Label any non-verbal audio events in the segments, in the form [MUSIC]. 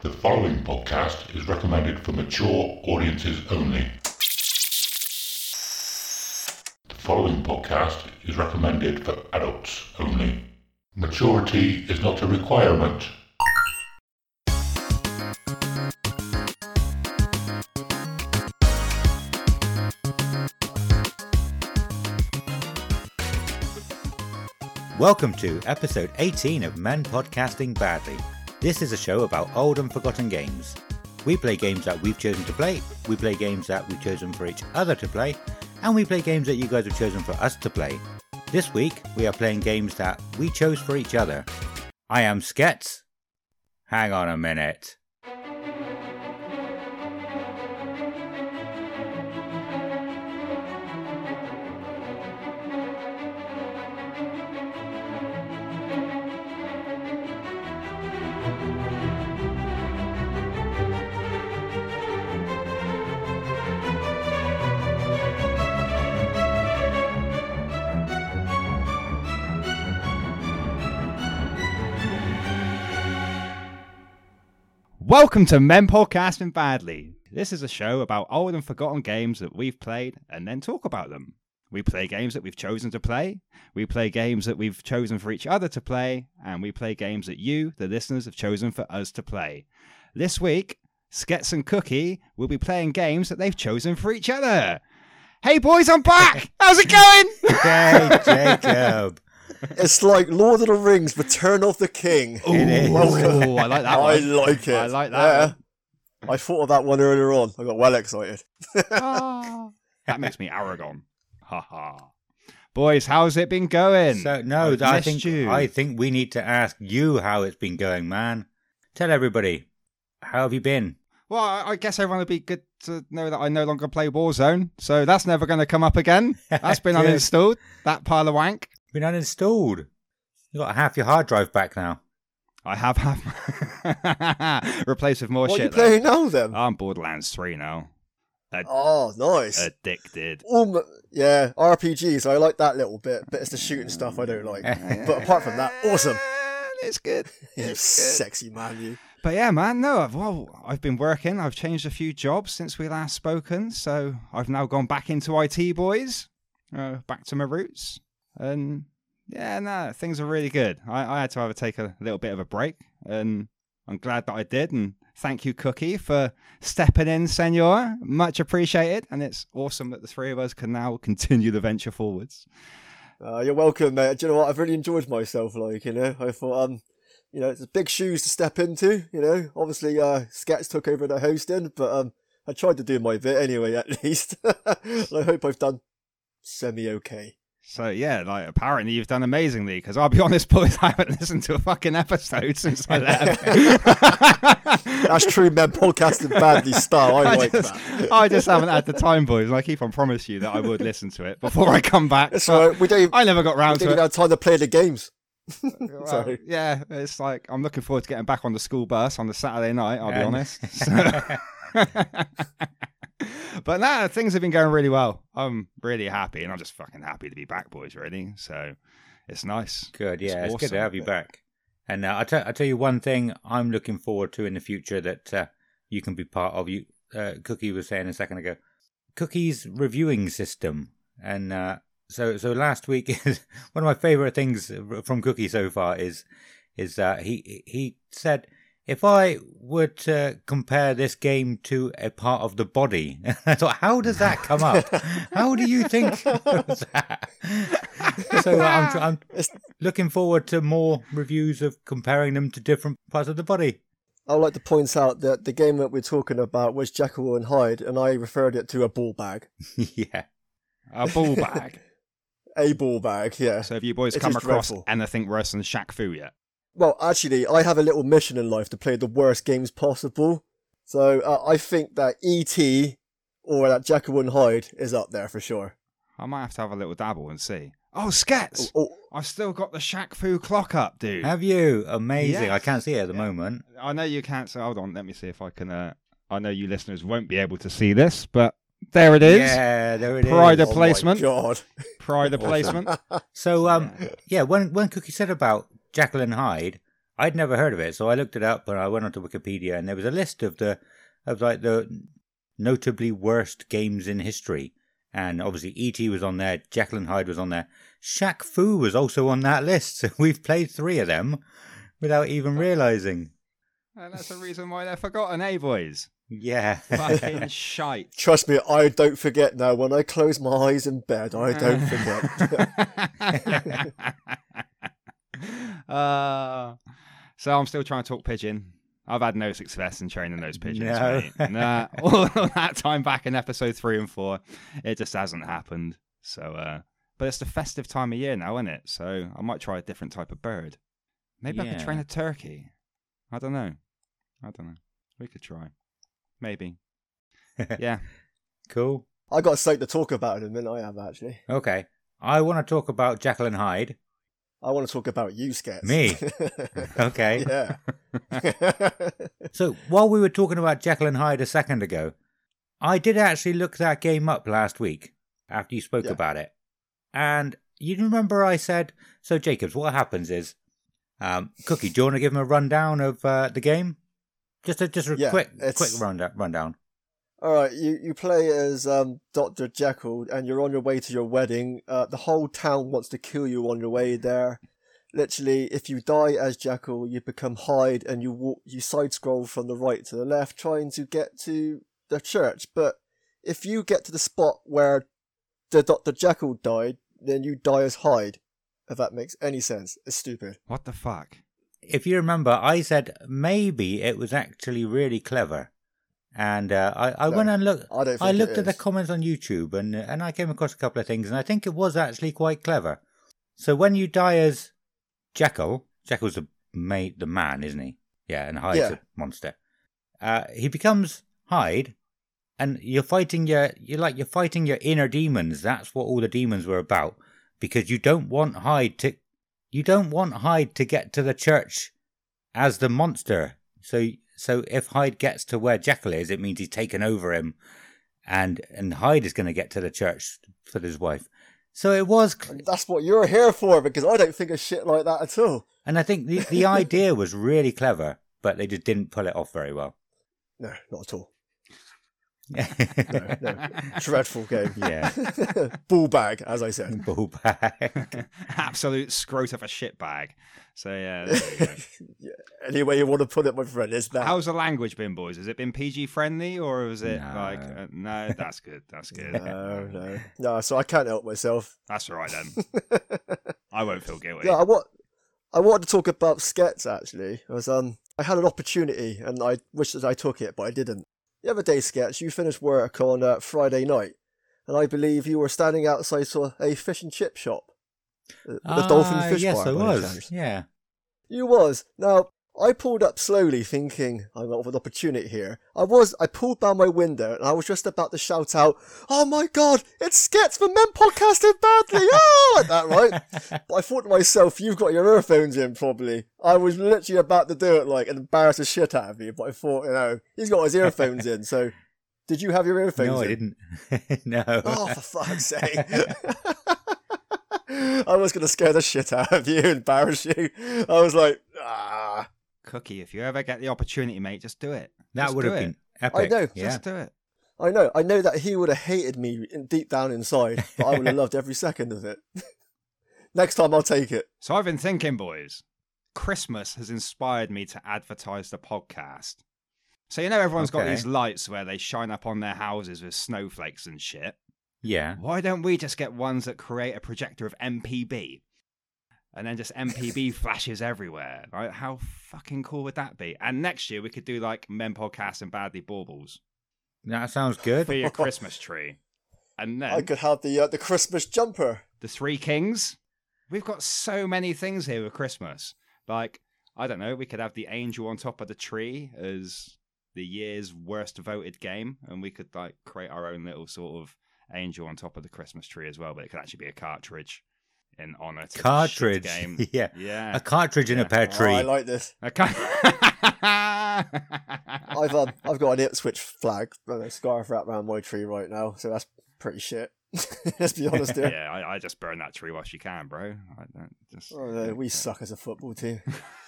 The following podcast is recommended for mature audiences only. The following podcast is recommended for adults only. Maturity is not a requirement. Welcome to episode 18 of Men Podcasting Badly. This is a show about old and forgotten games. We play games that we've chosen to play, we play games that we've chosen for each other to play, and we play games that you guys have chosen for us to play. This week, we are playing games that we chose for each other. I am Skets. Hang on a minute. Welcome to Men Podcasting Badly. This is a show about old and forgotten games that we've played and then talk about them. We play games that we've chosen to play, we play games that we've chosen for each other to play, and we play games that you, the listeners, have chosen for us to play. This week, Skets and Cookie will be playing games that they've chosen for each other. Hey boys, I'm back! [LAUGHS] How's it going? Hey, Jacob. It's like Lord of the Rings, Return of the King. It is. Ooh, I like that [LAUGHS] I like it. I like that Yeah. one. I thought of that one earlier on. I got well excited. [LAUGHS] Ah, that makes me Aragorn. Ha ha. Boys, how's it been going? So no, I've I think you. I think we need to ask you how it's been going, man. Tell everybody how have you been? Well, I I guess everyone would be good to know that I no longer play Warzone, so that's never going to come up again. [LAUGHS] That's been Good. uninstalled. That pile of wank. Been uninstalled. You got half your hard drive back now. I have have [LAUGHS] replaced with more what are you shit. though. playing now then? I'm Borderlands 3 now. oh, nice. Addicted. Um, yeah, RPGs. I like that little bit, but it's the shooting stuff I don't like. [LAUGHS] but apart from that, awesome. It's good. [LAUGHS] You It's good. sexy man, you. But yeah, man, no, I've, well, I've been working. I've changed a few jobs since we last spoken, so I've now gone back into IT, boys. Uh, back to my roots, and yeah, no, things are really good. I, I had to have a, take a little bit of a break, and I'm glad that I did. And thank you, Cookie, for stepping in, Senor. Much appreciated, and it's awesome that the three of us can now continue the venture forwards. Uh, you're welcome, mate. Do you know what? I've really enjoyed myself. Like, you know, I thought, um, you know, it's a big shoes to step into. You know, obviously, uh, Skets took over the hosting, but um, I tried to do my bit anyway, at [LAUGHS] least. I hope I've done semi okay. So yeah, like apparently you've done amazingly. Because I'll be [LAUGHS] honest, boys, I haven't listened to a fucking episode since I left. [LAUGHS] That's true, man. Podcasting badly style. I, [LAUGHS] I like just, that. I just haven't had the time, boys. And I keep on promising you that I would listen to it before I come back. So. We don't, even- I never got we round don't to even it. have time to play the games. Uh, well, Sorry. yeah, it's like I'm looking forward to getting back on the school bus on the Saturday night. I'll be honest. So- [LAUGHS] but nah, things have been going really well. I'm really happy, and I'm just fucking happy to be back, boys. Really, so it's nice. Good, yeah, it's, It's good to have you back. And uh, I tell I tell you one thing I'm looking forward to in the future that uh, you can be part of. You, uh, Cookie was saying a second ago, Cookie's reviewing system, and uh, so so last week [LAUGHS] is one of my favorite things from Cookie so far is is uh, he he said if I were to compare this game to a part of the body, [LAUGHS] I thought, how does that come up? how do you think of [LAUGHS] that? so I'm, tr- I'm looking forward to more reviews of comparing them to different parts of the body. I would like to point out that the game that we're talking about was Jekyll and Hyde, and I referred it to a ball bag. [LAUGHS] yeah. A ball bag. A ball bag, yeah. so have you boys It come across dreadful. anything worse than Shaq Fu yet? Well, actually, I have a little mission in life to play the worst games possible. So uh, I think that E.T. or that Jekyll and Hyde is up there for sure. I might have to have a little dabble and see. Oh, Skets! Oh, I've still got the Shaq Fu clock up, dude. Have you? Amazing. I can't see it at the Yeah. moment. I know you can't. So hold on, let me see if I can. Uh, I know you listeners won't be able to see this, but there it is. Yeah, there it is. Pride of oh my placement. God. Pride of [LAUGHS] Awesome. placement. So, um, [LAUGHS] yeah, when when Cookie said about Jekyll and Hyde, I'd never heard of it, so I looked it up and I went onto Wikipedia, and there was a list of the of like the notably worst games in history. And obviously, E.T. was on there, Jekyll and Hyde was on there, Shaq Fu was also on that list. So [LAUGHS] we've played three of them without even realizing. And that's the reason why they're forgotten, eh, boys? Yeah. [LAUGHS] Fucking shite. Trust me, I don't forget now. When I close my eyes in bed, I don't [LAUGHS] forget. Uh, so I'm still trying to talk pigeon. I've had no success in training those pigeons. No. mate. [LAUGHS] Nah, all that time back in episode three and four, it just hasn't happened. So, uh, but it's the festive time of year now, isn't it? So I might try a different type of bird. Maybe I could train a turkey. I don't know. I don't know. We could try. Maybe. [LAUGHS] yeah. cool. I got something to talk about in a minute. I have actually. Okay. I want to talk about Jekyll and Hyde. I want to talk about you, Skets. Me? [LAUGHS] Okay. yeah. [LAUGHS] So while we were talking about Jekyll and Hyde a second ago, I did actually look that game up last week after you spoke Yeah. about it. And you remember I said, so Jacobs, what happens is, um, Cookie, do you want to give him a rundown of uh, the game? Just a just a Yeah, quick quick rundown. rundown. All right, you, you play as um, Dr. Jekyll and you're on your way to your wedding. Uh, the whole town wants to kill you on your way there. Literally, if you die as Jekyll, you become Hyde and you walk, you side scroll from the right to the left, trying to get to the church. But if you get to the spot where the Dr. Jekyll died, then you die as Hyde. If that makes any sense, it's stupid. What the fuck? If you remember, I said maybe it was actually really clever, and uh, I, I No, went and looked. I I looked at the comments on YouTube and and I came across a couple of things, and I think it was actually quite clever. So when you die as Jekyll, Jekyll's the ma- the man, isn't he? Yeah, and Hyde's Yeah. a monster. Uh, he becomes Hyde, and you're fighting your you're like you're fighting your inner demons. That's what all the demons were about, because you don't want Hyde to you don't want Hyde to get to the church as the monster. So so if Hyde gets to where Jekyll is, it means he's taken over him, and and Hyde is going to get to the church for his wife. So it was, And that's what you're here for, because I don't think of shit like that at all. and I think the the idea was really clever, but they just didn't pull it off very well. No, not at all. Yeah, No, no. [LAUGHS] Dreadful game. yeah, [LAUGHS] Ball bag, as I said. ball bag. [LAUGHS] Absolute scrote of a shit bag. So yeah. you yeah. Any way you want to put it, my friend, is that. How's the language been, boys? Has it been PG friendly or is it No. like uh, no? That's good. That's good. no, no, no. So I can't help myself. That's all right then. I won't feel guilty. yeah, I want. I wanted to talk about skets actually. I was um, I had an opportunity and I wish that I took it, but I didn't. The other day, Skets, you finished work on uh, Friday night, and I believe you were standing outside a fish and chip shop. Uh, The Dolphin Ah, Fish Yes, Bar. I was. Yeah. You was. Now, I pulled up slowly thinking I'm of an opportunity here. I was, I pulled down my window and I was just about to shout out, Oh my god, it's Skets for Men Podcasting Badly! [LAUGHS] Ah! Like that, right? but I thought to myself, you've got your earphones in probably. I was literally about to do it like and embarrass the shit out of me, but I thought, you know, he's got his earphones in, so did you have your earphones No, I in? didn't. [LAUGHS] no. Oh, for fuck's sake. [LAUGHS] I was going to scare the shit out of you, embarrass you. I was like, ah. Cookie, if you ever get the opportunity, mate, just do it. that Just would do have it. been epic. I know, Yeah. Just do it. I know, I know that he would have hated me in, deep down inside, but I would have [LAUGHS] loved every second of it. [LAUGHS] Next time I'll take it. So I've been thinking, boys. Christmas has inspired me to advertise the podcast. So you know everyone's got these lights where they shine up on their houses with snowflakes and shit. Yeah. Why don't we just get ones that create a projector of MPB? And then just MPB flashes everywhere. Right? How fucking cool would that be? And next year we could do like Men Podcast and Badly Baubles That sounds good. for your [LAUGHS] Christmas tree. And then I could have the uh, the Christmas jumper. the Three Kings. We've got so many things here with Christmas. Like, I don't know, we could have the angel on top of the tree as the year's worst voted game, and we could like create our own little sort of angel on top of the Christmas tree as well. But it could actually be a cartridge in honor to Cartridge. the game. [LAUGHS] yeah. Yeah, A cartridge in Yeah. a pear Oh, tree. I like this. a car- [LAUGHS] I've um, I've got an Ipswich flag, and a scarf wrapped around my tree right now, so that's pretty shit. [LAUGHS] Let's be honest here. yeah, I, I just burn that tree whilst you can, bro. I don't just. Oh, no, we suck as a football team.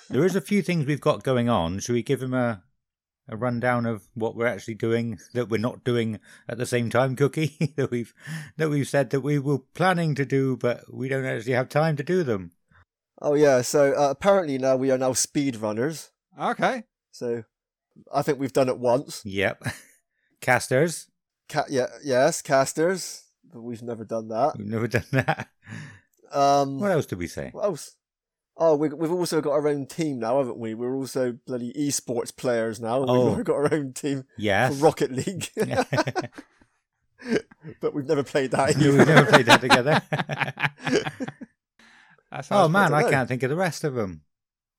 There is a few things we've got going on. Should we give him a a rundown of what we're actually doing that we're not doing at the same time, Cookie? [LAUGHS] that we've that we've said that we were planning to do, but we don't actually have time to do them. Oh yeah, so uh, apparently now we are now speed runners. Okay. So I think we've done it once. Yep. [LAUGHS] Casters. Ca- yeah, yes, casters, but we've never done that. We've never done that. Um, What else did we say? what else? Oh, we, we've also got our own team now, haven't we? We're also bloody esports players now. Oh. We've got our own team for Rocket League, [LAUGHS] [LAUGHS] but we've never played that. We've never played that together. [LAUGHS] That oh man, I I can't think of the rest of them.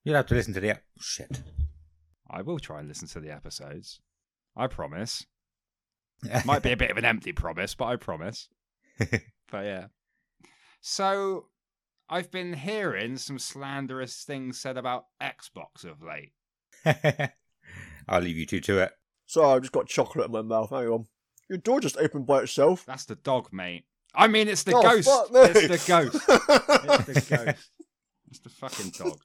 You'll have to listen to the ep- oh, shit. I will try and listen to the episodes. I promise. Might be a bit of an empty promise, but I promise. But yeah. So I've been hearing some slanderous things said about Xbox of late. [LAUGHS] I'll leave you two to it. Sorry, I've just got chocolate in my mouth. Hang on. Your door just opened by itself. That's the dog, mate. I mean, it's the Oh, ghost. fuck me. It's the ghost. [LAUGHS] It's the ghost. It's the fucking dog.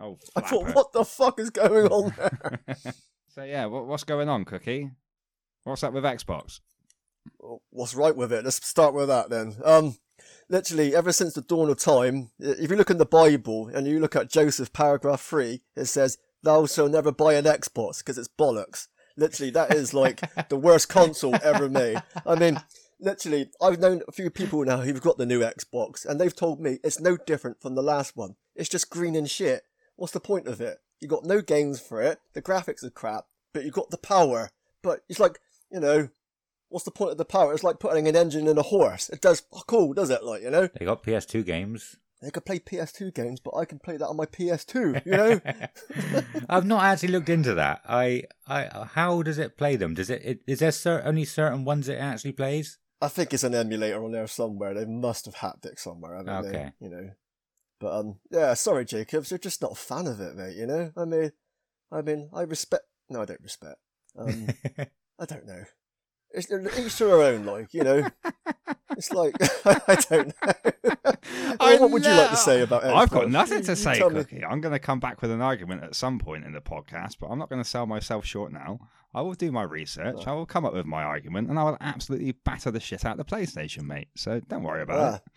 Oh, I thought, what the fuck is going on [LAUGHS] there? so yeah, what, what's going on, Cookie? What's up with Xbox? What's right with it? Let's start with that then. Um, literally, ever since the dawn of time, if you look in the Bible and you look at Joseph paragraph three, it says, "Thou shalt never buy an Xbox because it's bollocks." Literally, that is like the [LAUGHS] worst console ever made. I mean, literally, I've known a few people now who've got the new Xbox, and they've told me it's no different from the last one. It's just green and shit. What's the point of it? You got no games for it. The graphics are crap, but you got the power. But it's like, you know, what's the point of the power? It's like putting an engine in a horse. It does fuck all, does it? Like, you know, They got PS2 games. they could play PS2 games, but I can play that on my PS2, you know? [LAUGHS] I've not actually looked into that. I, I, how does it play them? Does it? it is there cer- only certain ones it actually plays? I think it's an emulator on there somewhere. They must have hacked it somewhere, haven't Okay. they? You know. But um yeah, sorry Jacobs, you're just not a fan of it, mate, you know? I mean I mean I respect no, I don't respect. Um [LAUGHS] I don't know. It's each to their own, like, you know. It's like [LAUGHS] I don't know. [LAUGHS] I what would you like to say about it? I've got nothing to say, tell me. I'm going to come back with an argument at some point in the podcast, but I'm not going to sell myself short now. I will do my research. I will come up with my argument, and I will absolutely batter the shit out of the PlayStation, mate. So don't worry about Ah.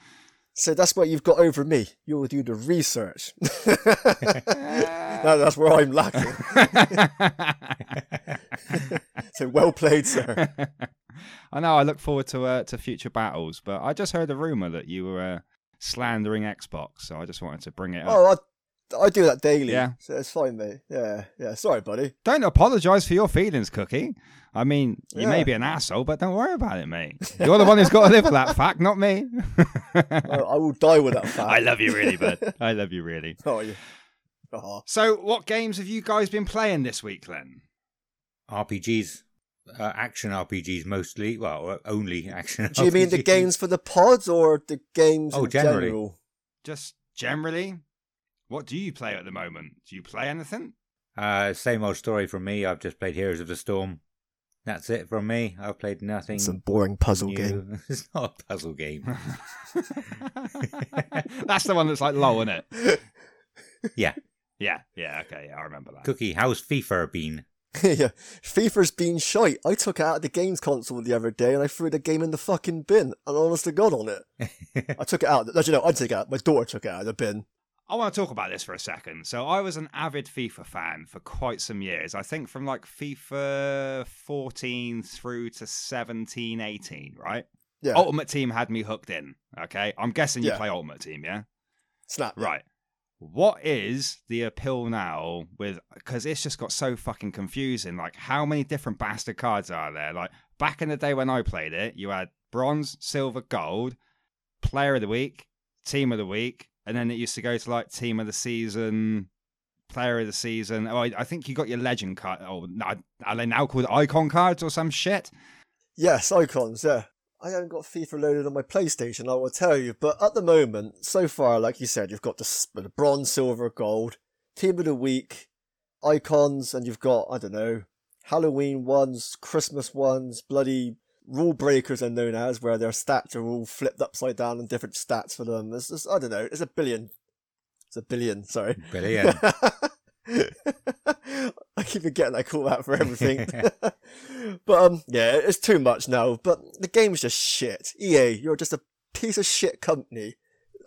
So that's what you've got over me. You'll do the research. [LAUGHS] [LAUGHS] no, that's where I'm lacking. [LAUGHS] So well played, sir. I know. I look forward to uh, to future battles, but I just heard a rumor that you were uh, slandering Xbox, so I just wanted to bring it up. Oh, I, I do that daily. Yeah. So it's fine, mate. Yeah, yeah. Sorry, buddy. Don't apologise for your feelings, Cookie. I mean, you may be an asshole, but don't worry about it, mate. You're the one who's got to live with that fact, not me. [LAUGHS] I, I will die with that fact. [LAUGHS] I love you really, bud. I love you really. [LAUGHS] Oh, yeah. Oh. So, what games have you guys been playing this week, then? RPGs, uh, action RPGs mostly. Well, uh, only action. Do you mean the games for the pods or the games Oh, in generally. general? Just generally, what do you play at the moment? Do you play anything? Uh, same old story from me. I've just played Heroes of the Storm. That's it from me. I've played nothing. It's a boring puzzle new. game. [LAUGHS] it's not a puzzle game. [LAUGHS] That's the one that's like low, isn't it? [LAUGHS] Yeah. Yeah, yeah, okay, yeah, I remember that. Cookie, how's FIFA been? yeah, FIFA's been shite. I took it out of the games console the other day and I threw the game in the fucking bin. And honest to God on it. I took it out. As you know, I took it out. My daughter took it out of the bin. I want to talk about this for a second. So I was an avid FIFA fan for quite some years. I think from like FIFA 14 through to 17, 18, right? Yeah. Ultimate Team had me hooked in. Okay. I'm guessing you Yeah. play Ultimate Team, yeah? Snap. Right. What is the appeal now with because it's just got so fucking confusing. Like, how many different bastard cards are there? Like, back in the day when I played it, you had bronze, silver, gold, player of the week, team of the week, and then it used to go to like team of the season, player of the season. Oh, I, I think you got your legend card. Oh, are they now called icon cards or some shit? Yes, icons, yeah. I haven't got FIFA loaded on my PlayStation, I will tell you. But at the moment, so far, like you said, you've got the, the bronze, silver, gold, team of the week, icons, and you've got, I don't know, Halloween ones, Christmas ones, bloody rule breakers are known as, where their stats are all flipped upside down and different stats for them. It's just, I don't know, it's a billion. It's a billion, sorry. Brilliant. [LAUGHS] I keep forgetting I call that for everything. [LAUGHS] [LAUGHS] but um, yeah, it's too much now. But the game's just shit. EA, you're just a piece of shit company.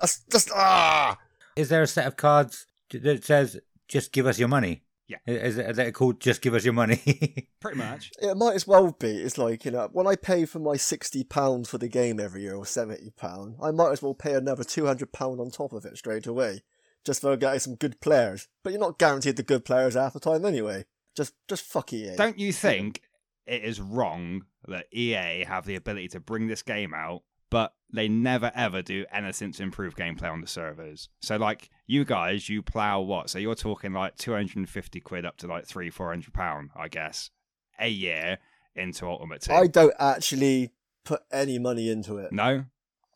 That's just ah. Is there a set of cards that says "Just give us your money"? Yeah. Is it, is it called "Just give us your money"? [LAUGHS] Pretty much. It might as well be. It's like you know, when I pay for my sixty pounds for the game every year or seventy pound, I might as well pay another two hundred pound on top of it straight away, just for getting some good players. But you're not guaranteed the good players half the time anyway. Just, just fuck EA. Don't you think it is wrong that EA have the ability to bring this game out, but they never ever do anything to improve gameplay on the servers? So, like, you guys, you plow what? So you're talking like 250 quid up to like three, four hundred pound, I guess, a year into Ultimate Team. I don't actually put any money into it. No,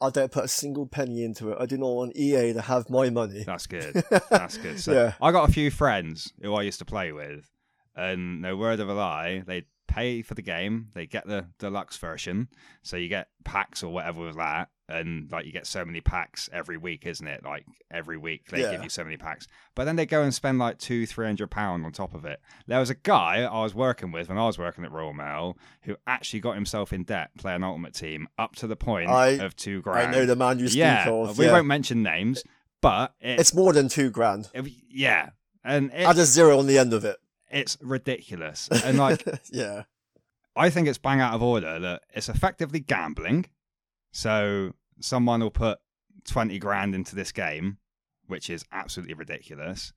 I don't put a single penny into it. I do not want EA to have my money. that's good. [LAUGHS] That's good. So Yeah. I got a few friends who I used to play with, and no word of a lie, they pay for the game. They get the deluxe version, so you get packs or whatever with that, and like you get so many packs every week, isn't it? Like every week they Yeah. give you so many packs, but then they go and spend like two, three hundred pound on top of it. There was a guy I was working with when I was working at Royal Mail who actually got himself in debt playing Ultimate Team up to the point I- of two grand. I know the man you speak yeah, of. we yeah. won't mention names, but it, It's more than two grand. it- yeah, and it, Add a zero on the end of it. It's ridiculous. And like, [LAUGHS] yeah, I think it's bang out of order that it's effectively gambling. So someone will put twenty grand into this game, which is absolutely ridiculous.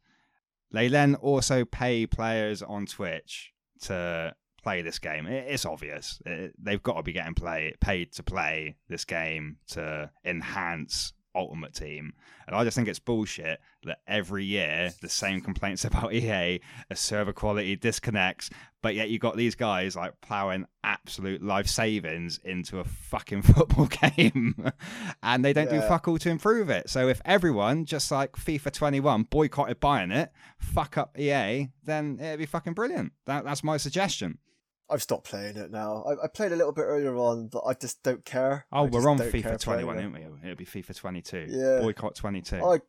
They then also pay players on Twitch to play this game. It's obvious It- they've got to be getting play paid to play this game to enhance Ultimate Team. And I just think it's bullshit that every year the same complaints [LAUGHS] about EA, a server quality disconnects, but yet you got these guys like plowing absolute life savings into a fucking [LAUGHS] football game, [LAUGHS] and they don't do fuck all to improve it. So if everyone just like FIFA 21 boycotted buying it, fuck up EA, then it'd be fucking brilliant. That, that's my suggestion. I've stopped playing it now. I, I played a little bit earlier on, but I just don't care. Oh, I we're on FIFA 21, aren't we? It'll be FIFA 22. Yeah. Boycott 22. it. I,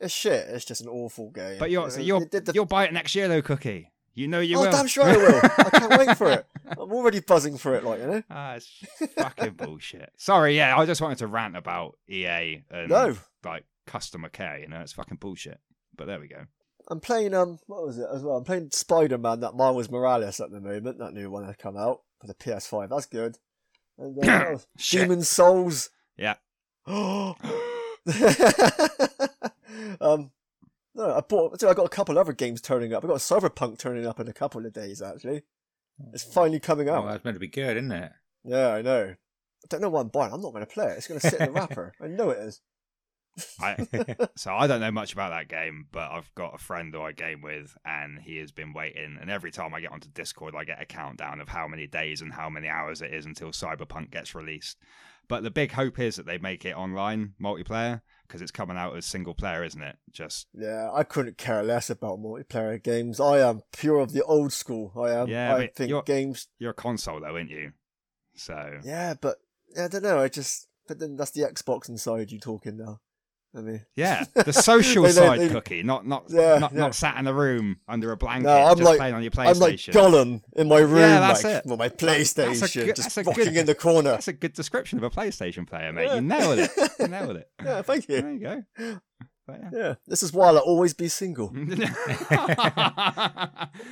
it's shit. It's just an awful game. but you're You so know, you'll the- you'll buy it next year though, Cookie. You know you oh, will. damn sure I will. I [LAUGHS] can't wait for it. I'm already buzzing for it, like you know. Ah, it's fucking bullshit. Sorry, yeah, I just wanted to rant about EA and No, like customer care. You know, it's fucking bullshit. But there we go. I'm playing um, what was it as well? I'm playing Spider Man, that Miles Morales at the moment. That new one has come out for the PS5. That's good. And uh. [COUGHS] Demon Souls. Yeah. [GASPS] um, no, I bought. I got a couple other games turning up. I got Cyberpunk turning up in a couple of days. Actually, it's finally coming oh, out. that's meant to be good, isn't it? Yeah, I know. I don't know why I'm buying. I'm not going to play it. It's going to sit in the wrapper. [LAUGHS] I know it is. I, [LAUGHS] [LAUGHS] so I don't know much about that game, but I've got a friend who I game with, and he has been waiting. And every time I get onto Discord, I get a countdown of how many days and how many hours it is until Cyberpunk gets released. But the big hope is that they make it online multiplayer because it's coming out as single player, isn't it? Just Yeah, I couldn't care less about multiplayer games. I am pure of the old school. I am. Yeah, I think you're- games. you're a console though, aren't you? So Yeah, but I don't know. I just. But then that's the Xbox inside you talking now. I mean. yeah, [LAUGHS] the social They- they- side they- cookie, not not Yeah, not, yeah. not sat in a room under a blanket, No, I'm just like- playing on your PlayStation. I'm like Gollum in my room, yeah, that's like it. with my That's a PlayStation, good- just that's a rocking good- in the corner. That's a good description of a PlayStation player, mate. Yeah. You nailed it. You [LAUGHS] nailed it. Yeah, thank you. There you go. But, Yeah, this is why I'll always be single. [LAUGHS]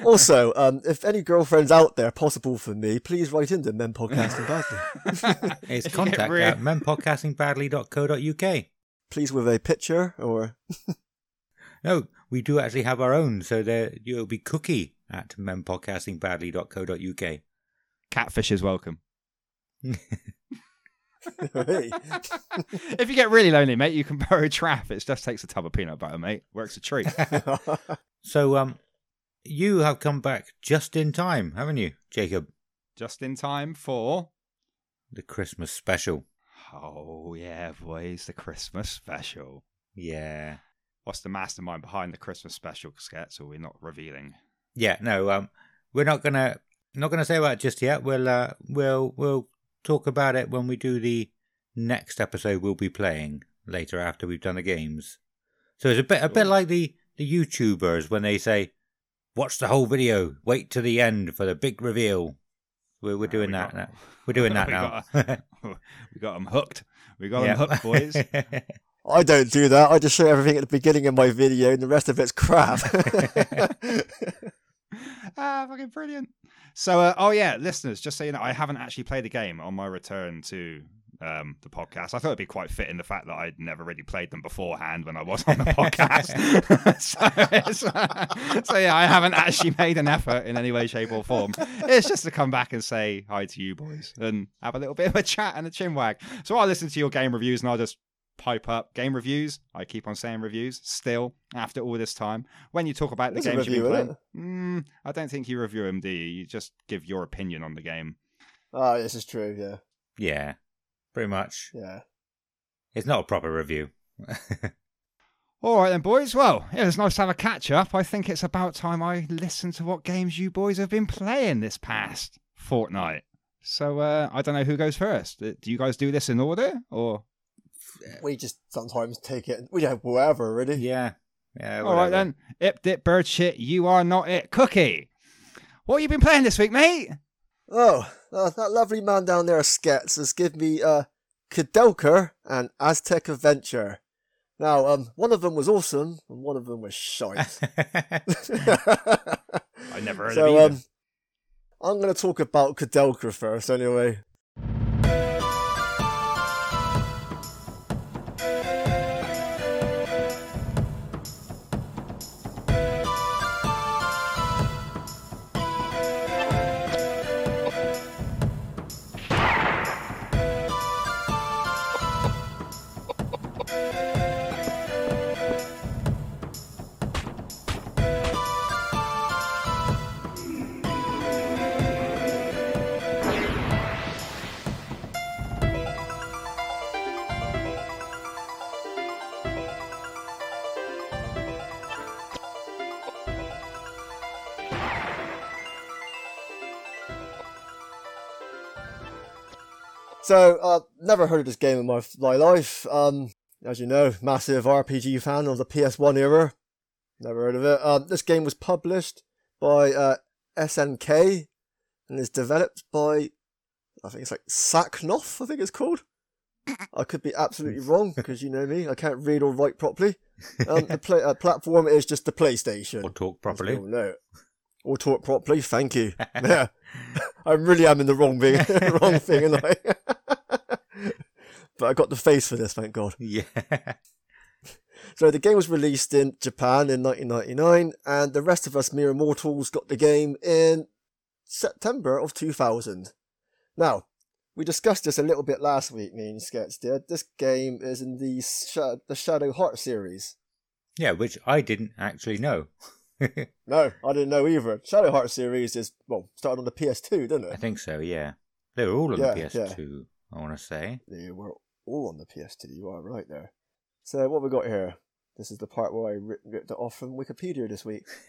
Also, um, if any girlfriends out there possible for me, please write into Men Podcasting Badly. It's If you get contact at menpodcastingbadly.co.uk. please with a picture or [LAUGHS] No, we do actually have our own, so there you'll be cookie at menpodcastingbadly.co.uk. Catfish is welcome. [LAUGHS] If you get really lonely, mate, you can borrow Traff. It just takes a tub of peanut butter, mate. Works a treat. [LAUGHS] So, um, you have come back just in time, haven't you, Jacob? just in time for. The Christmas special. Oh, yeah, boys, the Christmas special. Yeah. What's the mastermind behind the Christmas special, Skets? Or we're not revealing? Yeah, no, um, we're not gonna not gonna say about it just yet. We'll uh, we'll we'll talk about it when we do the next episode we'll be playing later after we've done the games. So it's a bit a bit like the the YouTubers when they say, "Watch the whole video, wait to the end for the big reveal." We're we're doing we that got- now. [LAUGHS] We're doing that we now. got- [LAUGHS] [LAUGHS] we got them hooked. We got Yeah. them hooked, boys. I don't do that. I just show everything at the beginning of my video, and the rest of it's crap. ah, fucking brilliant. So, uh, oh yeah, listeners, just so you know, I haven't actually played a game on my return to um, the podcast. I thought it'd be quite fit in the fact that I'd never really played them beforehand when I was on the [LAUGHS] podcast. [LAUGHS] [LAUGHS] so, it's, uh, so yeah, I haven't actually made an effort in any way, shape, or form. It's just to come back and say hi to you boys and have a little bit of a chat and a chin wag. So I'll listen to your game reviews and I'll just pipe up game reviews. I keep on saying reviews still after all this time. When you talk about the There's a games you've been playing, mm, I don't think you review them, do you? You just give your opinion on the game. Ah, this is true. Yeah, yeah, pretty much. yeah. It's not a proper review. [LAUGHS] All right then, boys. Well, it was nice to have a catch up. I think it's about time I listen to what games you boys have been playing this past fortnight. So uh, I don't know who goes first. Uh, Do you guys do this in order, or We just sometimes take it. We have whatever, really. yeah, yeah. all right then? Ip dip bird shit. You are not it. Cookie. What you been playing this week, mate? Oh, uh, that lovely man down there, Skets, has given me uh, Koudelka and Aztec Adventure. Now, um, one of them was awesome, and one of them was shite. [LAUGHS] [LAUGHS] I never heard so, of either. um, I'm going to talk about Koudelka first, anyway. So, uh, never heard of this game in my, my life. Um, as you know, massive RPG fan of the PS1 era. Never heard of it. Um, this game was published by uh, SNK and is developed by, I think it's like Saknoff, I think it's called. I could be absolutely wrong because you know me, I can't read or write properly. Um, the play, uh, platform is just the PlayStation. or talk properly. all. Or talk properly, thank you. [LAUGHS] yeah. [LAUGHS] I really am in the wrong thing, [LAUGHS] wrong thing, and I. but I got the face for this, thank God. Yeah. So the game was released in Japan in 1999, and the rest of us mere mortals got the game in September of 2000. Now, we discussed this a little bit last week, me and Skets did. This game is in the, Sha- the Shadow Heart series. yeah, which I didn't actually know. [LAUGHS] No, I didn't know either. Shadow Heart series is, well, started on the PS2, didn't it? I think so. Yeah, they were all on Yeah, the yeah. PS2. I want to say. They were all on the PS2. You are right there. So what we got here? This is the part where I ripped it off from Wikipedia this week. [LAUGHS] [LAUGHS]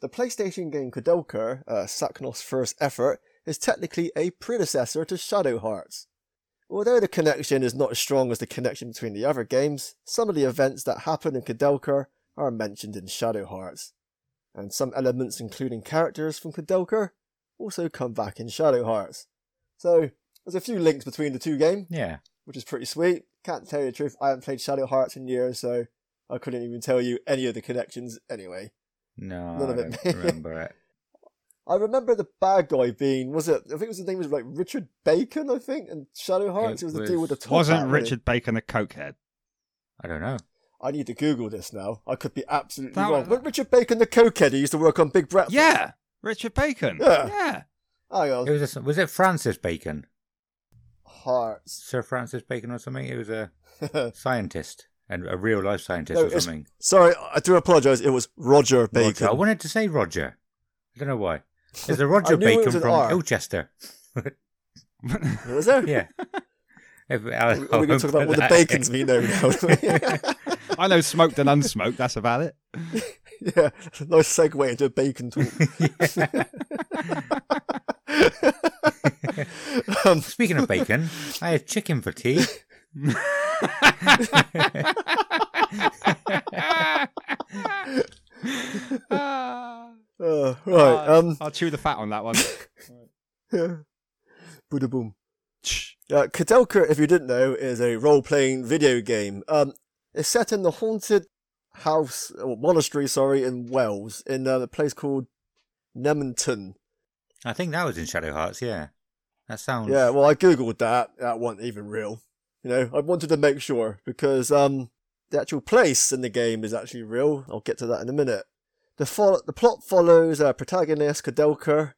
the PlayStation game Koudelka, uh, Sakno's first effort, is technically a predecessor to Shadow Hearts. Although the connection is not as strong as the connection between the other games, some of the events that happen in Koudelka are mentioned in Shadow Hearts. And some elements, including characters from Koudelka, also come back in Shadow Hearts. So, there's a few links between the two games yeah. which is pretty sweet. Can't tell you the truth, I haven't played Shadow Hearts in years, so I couldn't even tell you any of the connections anyway. No, None of I it. [LAUGHS] remember it. I remember the bad guy being, was it, I think it was the name was like Richard Bacon, I think, and Shadow Hearts. It, It was the deal with the top Wasn't hat, wasn't it? Richard Bacon a cokehead? I don't know. I need to Google this now. I could be absolutely That- wrong. But Richard Bacon, the cokehead, who used to work on Big Breakfast. Yeah, Richard Bacon. Yeah. yeah. Oh, Hang It was a, was it Francis Bacon, Hearts. Sir Francis Bacon or something? It was a [LAUGHS] scientist and a real life scientist No, or something. Sorry, I do apologise. It was Roger Bacon. Roger. I wanted to say Roger. I don't know why. There's a [LAUGHS] Roger I knew it was Bacon from R. Ilchester. [LAUGHS] Was there? Yeah. If- I- Are we going to talk about what the bacons mean now? now? I know smoked and unsmoked. That's about it. yeah, nice segue into bacon talk. Um, Speaking of bacon, I had chicken for tea. [LAUGHS] Uh, right. Um, I'll chew the fat on that one. [LAUGHS] yeah. Buddha boom. Uh, Koudelka, if you didn't know, is a role-playing video game. Um, it's set in the haunted house or monastery, sorry, in Wales, in uh, a place called Nemonton. I think that was in Shadow Hearts. Yeah, that sounds. Yeah, well, I googled that. That wasn't even real. You know, I wanted to make sure because um, the actual place in the game is actually real. I'll get to that in a minute. The fo- the plot follows uh, protagonist Koudelka,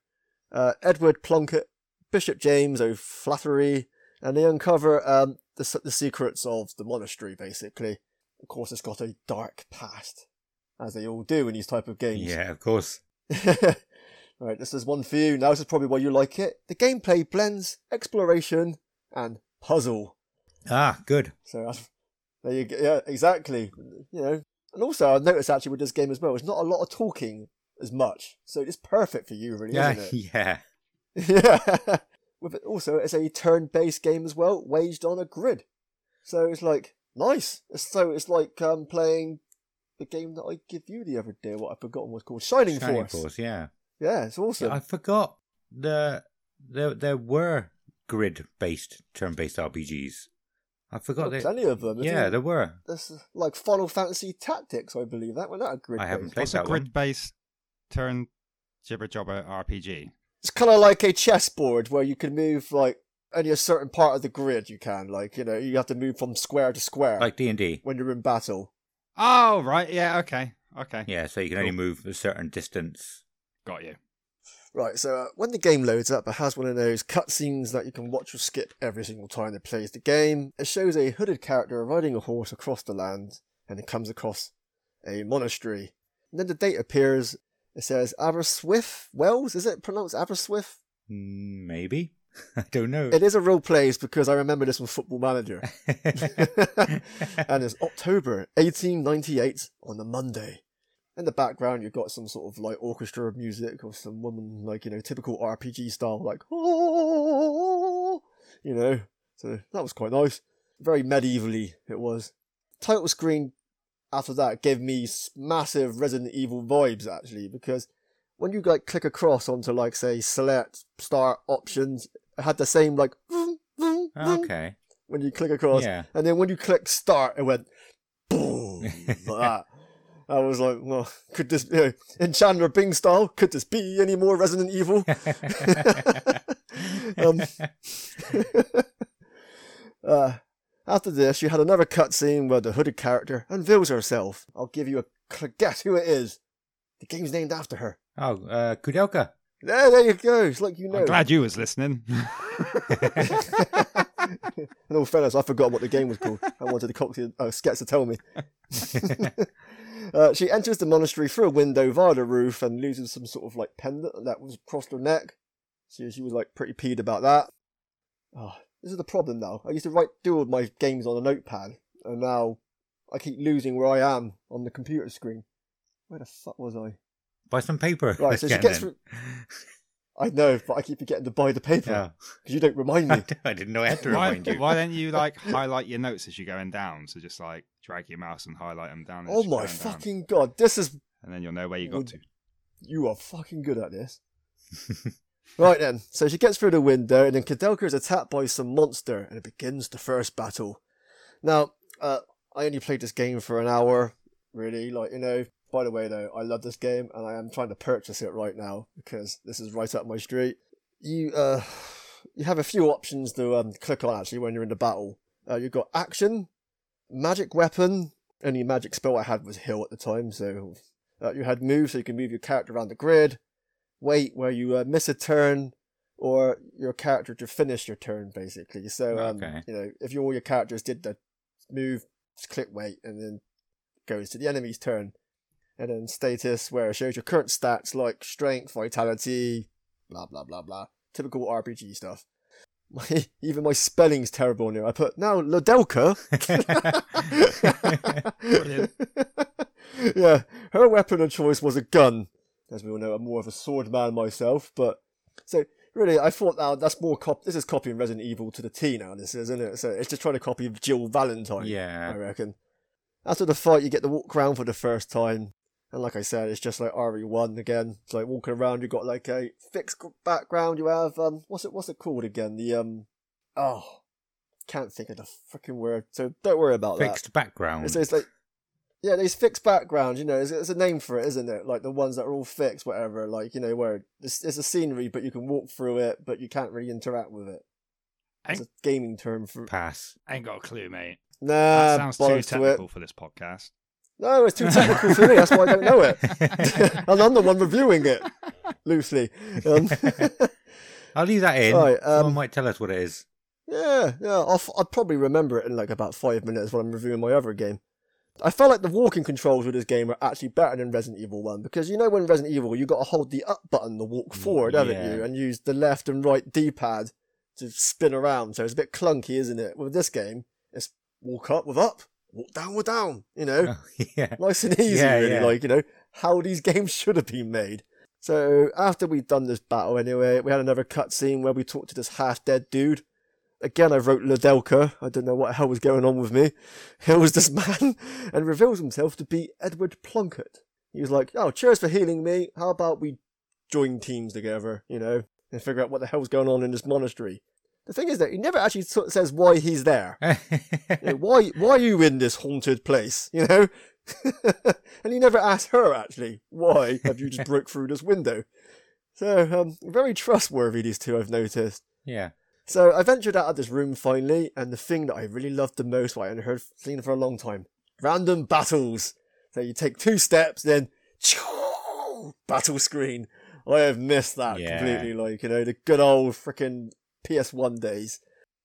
uh, Edward Plunkett, Bishop James O'Flaherty, and they uncover um, the the secrets of the monastery. Basically, of course, it's got a dark past, as they all do in these type of games. Yeah, of course. [LAUGHS] right, this is one for you. Now, this is probably why you like it. The gameplay blends exploration and puzzle. Ah, good. So [LAUGHS] there you go. Yeah, exactly. You know, and also I've noticed actually with this game as well, there's not a lot of talking as much, so it's perfect for you, really, Yeah, isn't it? [LAUGHS] yeah. yeah. [LAUGHS] With it also, it's a turn-based game as well, waged on a grid. So it's like nice. So it's like um, playing the game that I give you the other day. What I've forgotten was called Shining, Shining Force. Force. Yeah. Yeah, it's awesome. I forgot the there there were grid based turn based RPGs. I forgot Got that. plenty of them. Yeah, there were. That's uh, like Final Fantasy Tactics, I believe. That one, that a grid. I haven't played What's a that one. grid-based turn jibber jobber RPG? It's kind of like a chessboard where you can move like only a certain part of the grid. You can like you know you have to move from square to square Like D and D. when you're in battle. Oh, right. Yeah. Okay. Okay. Yeah, so you can only move a certain distance. Got you. Right, so uh, when the game loads up, it has one of those cutscenes that you can watch or skip every single time it plays the game. It shows a hooded character riding a horse across the land, and it comes across a monastery. And then the date appears. It says Aberswift Wells. Is it pronounced Aberswift? Mm, Maybe. [LAUGHS] I don't know. It is a real place because I remember this from Football Manager. [LAUGHS] [LAUGHS] and it's October 1898 on a Monday. In the background, you've got some sort of like orchestra of music or some woman, like, you know, typical RPG style, like, oh, you know. So that was quite nice. Very medievally, it was. Title screen after that gave me massive Resident Evil vibes, actually, because when you like click across onto like, say, select, start options, it had the same like, okay. when you click across. Yeah. And then when you click start, it went boom like that. I was like, well, could this be in Chandler Bing style? Could this be any more Resident Evil? [LAUGHS] um, [LAUGHS] uh, after this, you had another cutscene where the hooded character unveils herself. I'll give you a guess who it is. The game's named after her. oh, uh, Koudelka. There, there you go. It's like you know. I'm glad you was listening. In all fairness, I forgot what the game was called. I wanted the cocktail uh, Skets to tell me. [LAUGHS] uh, she enters the monastery through a window via the roof and loses some sort of like pendant that was across her neck. So she was like pretty peed about that. Oh, this is the problem now. I used to write do all my games on a notepad, and now I keep losing where I am on the computer screen. Where the fuck was I? Buy some paper. Right, so she gets through. [LAUGHS] I know, but I keep forgetting to buy the paper Yeah. because you don't remind me. [LAUGHS] I didn't know I had to why, remind you. why don't you like highlight your notes as you're going down? So just like drag your mouse and highlight them down. as oh my going down, fucking god! This is and then you'll know where you got Would- to. You are fucking good at this. [LAUGHS] right then, so she gets through the window, and then Koudelka is attacked by some monster, and it begins the first battle. Now, uh, I only played this game for an hour, really. Like, you know, by the way, though, I love this game, and I am trying to purchase it right now because this is right up my street. You, uh, [SIGHS] you have a few options to um, click on actually when you're in the battle. Uh, you've got action, magic weapon. Only magic spell I had was heal at the time, so uh, you had move, so you can move your character around the grid. Wait, where you uh, miss a turn, or your character to finish your turn, basically. So, um, Okay. you know, if you, all your characters did the move, just click wait, and then goes to the enemy's turn. And then status, where it shows your current stats like strength, vitality, blah blah blah blah. Typical RPG stuff. [LAUGHS] My, even my spelling's terrible now. I put now Lodelka. [LAUGHS] [LAUGHS] Yeah, her weapon of choice was a gun. As we all know, I'm more of a sword man myself. But so really, I thought now that's more cop. This is copying Resident Evil to the T now. This is, isn't it? So it's just trying to copy Jill Valentine. Yeah, I reckon. After the fight, you get to walk around for the first time, and like I said, it's just like RE1 again. It's like walking around. you've got like a fixed background. You have um, what's it? What's it called again? The um, oh, can't think of the freaking word. So don't worry about that. Fixed background. So it's like, yeah, these fixed backgrounds, you know, there's, there's a name for it, isn't it? Like the ones that are all fixed, whatever. Like, you know, where it's, it's a scenery, but you can walk through it, but you can't really interact with it. It's a gaming term for. Pass. Ain't got a clue, mate. Nah, That sounds too bollocks to it. technical for this podcast. No, it's too technical for me. That's why I don't know it. and [LAUGHS] I'm the one reviewing it loosely. Um, [LAUGHS] I'll leave that in. Right, Someone um, might tell us what it is. Yeah, yeah. I'll, f- I'll probably remember it in like about five minutes when I'm reviewing my other game. I felt like the walking controls with this game are actually better than Resident Evil 1 because you know when Resident Evil you got to hold the up button to walk forward, haven't yeah. you? And use the left and right D pad to spin around. So it's a bit clunky, isn't it? With this game, it's walk up with up, walk down with down, you know? Oh, [LAUGHS] yeah. nice and easy, Yeah, really. yeah. Like, you know, how these [LAUGHS] games should have been made. So after we'd done this battle anyway, we had another cutscene where we talked to this half dead dude. Again, I wrote Ladelka. I don't know what the hell was going on with me. [LAUGHS] Here was this man and reveals himself to be Edward Plunkett. He was like, Oh, cheers for healing me. How about we join teams together, you know, and figure out what the hell's going on in this monastery? The thing is that he never actually says why he's there. [LAUGHS] You know, why why are you in this haunted place? You know? [LAUGHS] and he never asked her actually, why have you just [LAUGHS] broke through this window? So um very trustworthy these two I've noticed. yeah. So I ventured out of this room finally, and the thing that I really loved the most, what I hadn't heard seen for a long time. Random battles. So you take two steps, then battle screen. I have missed that Yeah. completely, like, you know, the good old freaking PS1 days.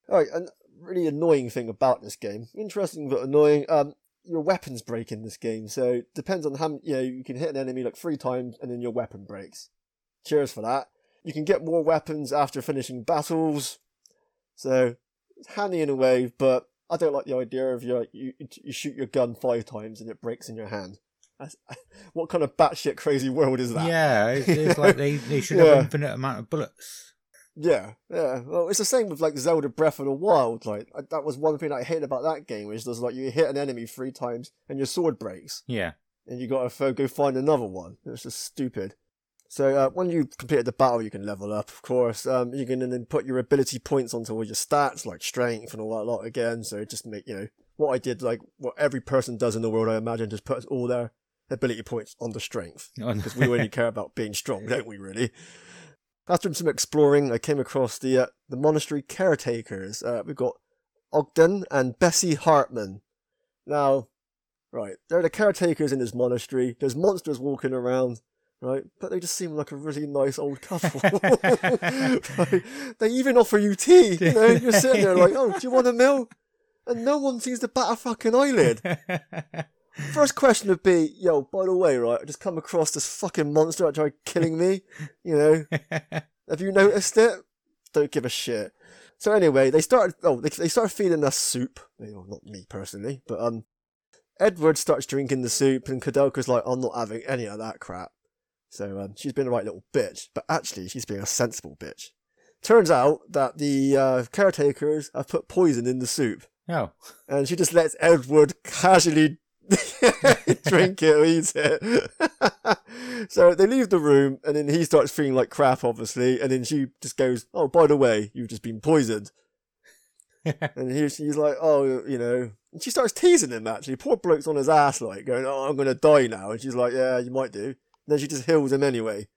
Alright, and really annoying thing about this game. Interesting but annoying. Um your weapons break in this game, so depends on how you know, you can hit an enemy like three times and then your weapon breaks. Cheers for that. You can get more weapons after finishing battles. So it's handy in a way, but I don't like the idea of your you you shoot your gun five times and it breaks in your hand. That's, [LAUGHS] what kind of batshit crazy world is that? Yeah. It's, it's like they, they should [LAUGHS] Yeah. have infinite amount of bullets. Yeah, yeah. Well, it's the same with like Zelda Breath of the Wild. Like I- that was one thing I hated about that game, is there's like you hit an enemy three times and your sword breaks, Yeah. and you got to go find another one. It's just stupid. So uh, when you completed the battle, you can level up, of course. Um, you can then put your ability points onto all your stats, like strength and all that lot again. So just make you know what I did, like what every person does in the world. I imagine just put all their ability points onto strength because we only [LAUGHS] care about being strong, don't we? Really. After some exploring, I came across the uh, the monastery caretakers. Uh, we've got Ogden and Bessie Hartman. Now, right, they're the caretakers in this monastery. There's monsters walking around, right? But they just seem like a really nice old couple. [LAUGHS] Right? They even offer you tea. You know, you're sitting there like, oh, do you want a meal? And no one seems to bat a fucking eyelid. [LAUGHS] First question would be, yo, by the way, right, I just come across this fucking monster that tried killing me. [LAUGHS] You know, [LAUGHS] have you noticed it? Don't give a shit. So anyway, they started. Oh, they, they started feeding us soup. Well, not me personally, but um, Edward starts drinking the soup, and Koudelka's like, "I'm not having any of that crap." So um, she's been a right little bitch, but actually, she's being a sensible bitch. Turns out that the uh, caretakers have put poison in the soup, oh. and she just lets Edward casually [LAUGHS] drink it or eat it. [LAUGHS] so they leave the room, and then he starts feeling like crap, obviously, and then she just goes, "Oh, by the way, you've just been poisoned." [LAUGHS] and he, he's like, "Oh, you know," and she starts teasing him. Actually, poor bloke's on his ass, like going, "Oh, I'm gonna die now," and she's like, "Yeah, you might do." And then she just heals him anyway.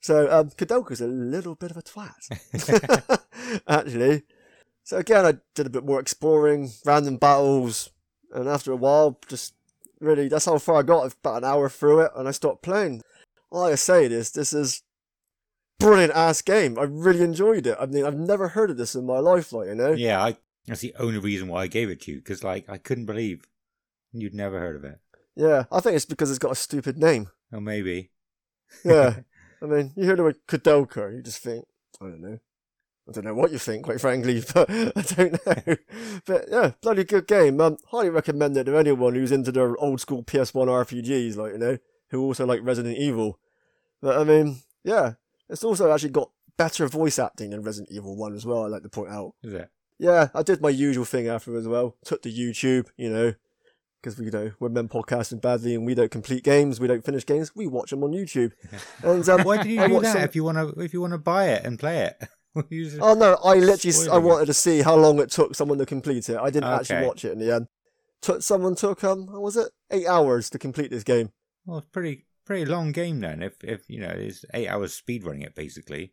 So um, Koudelka's a little bit of a twat, actually. So again, I did a bit more exploring, random battles, and after a while, just really, that's how far I got. About an hour through it, and I stopped playing. All I say is, this is brilliant ass game. I really enjoyed it. I mean, I've never heard of this in my life, like you know. Yeah, I, that's the only reason why I gave it to you, because, like, I couldn't believe you'd never heard of it. Yeah, I think it's because it's got a stupid name. Or maybe. Yeah, [LAUGHS] I mean, you hear the word Koudelka, you just think, I don't know. I don't know what you think, quite frankly, [LAUGHS] but I don't know. But yeah, bloody good game. Um, highly recommend it to anyone who's into the old school PS1 RPGs, like, you know, who also like Resident Evil. But I mean, yeah, it's also actually got better voice acting than Resident Evil 1 as well, I'd like to point out. Is it? Yeah, I did my usual thing after as well. Took to YouTube, you know, because we you know we're men podcasting badly and we don't complete games, we don't finish games, we watch them on YouTube. [LAUGHS] And um, Why do you I do that some- if you want to if you want to buy it and play it? [LAUGHS] Oh no, I literally I wanted to see how long it took someone to complete it. I didn't actually watch it in the end. Took someone took um what was it eight hours to complete this game. Well, it's pretty pretty long game then. If if you know it's eight hours speed running it basically.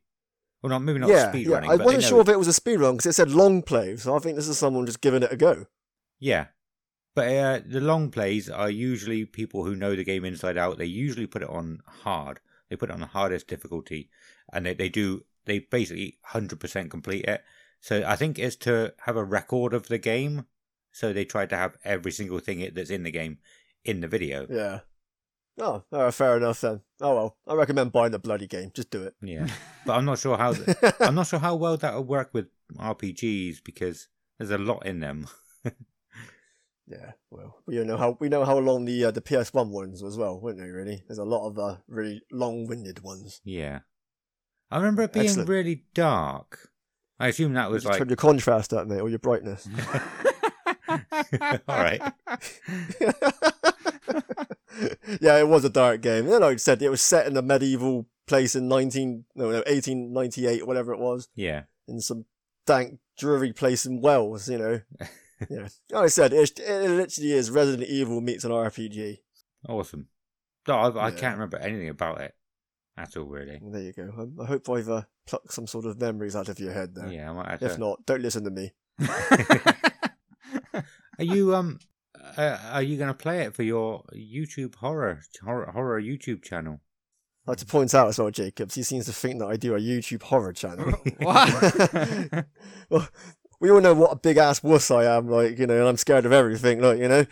Well, not maybe not yeah, speed yeah. running. I wasn't sure if it was a speed run because it said long play, so I think this is someone just giving it a go. Yeah, but uh, the long plays are usually people who know the game inside out. They usually put it on hard. They put it on the hardest difficulty, and they they do they basically hundred percent complete it. So I think it's to have a record of the game. So they try to have every single thing that's in the game in the video. Yeah. Oh, uh, fair enough then. Oh well, I recommend buying the bloody game. Just do it. Yeah, [LAUGHS] but I'm not sure how [LAUGHS] I'm not sure how well that will work with RPGs because there's a lot in them. [LAUGHS] Yeah, well, we know how we know how long the uh, the PS1 ones as well, weren't they? Really, there's a lot of uh, really long-winded ones. Yeah, I remember it being Excellent. really dark. I assume that was Just like turn your contrast up, mate, or your brightness. [LAUGHS] all right. [LAUGHS] yeah, it was a dark game. You know, like I said, it was set in a medieval place in 19, no, no, 1898, whatever it was, Yeah, in some dank, dreary place in Wales, you know. [LAUGHS] yeah. Like I said, it, it literally is Resident Evil meets an RPG. awesome. No, I, I Yeah. can't remember anything about it at all, really. Well, there you go. Um, I hope I've uh, plucked some sort of memories out of your head there. Yeah, I might have If to- not, don't listen to me. [LAUGHS] Are you um? Uh, are you going to play it for your YouTube horror horror horror YouTube channel? I'd like to point out as well, Jacobs, he seems to think that I do a YouTube horror channel. [LAUGHS] [LAUGHS] what? well, we all know what a big ass wuss I am, like, you know, and I'm scared of everything, like, you know.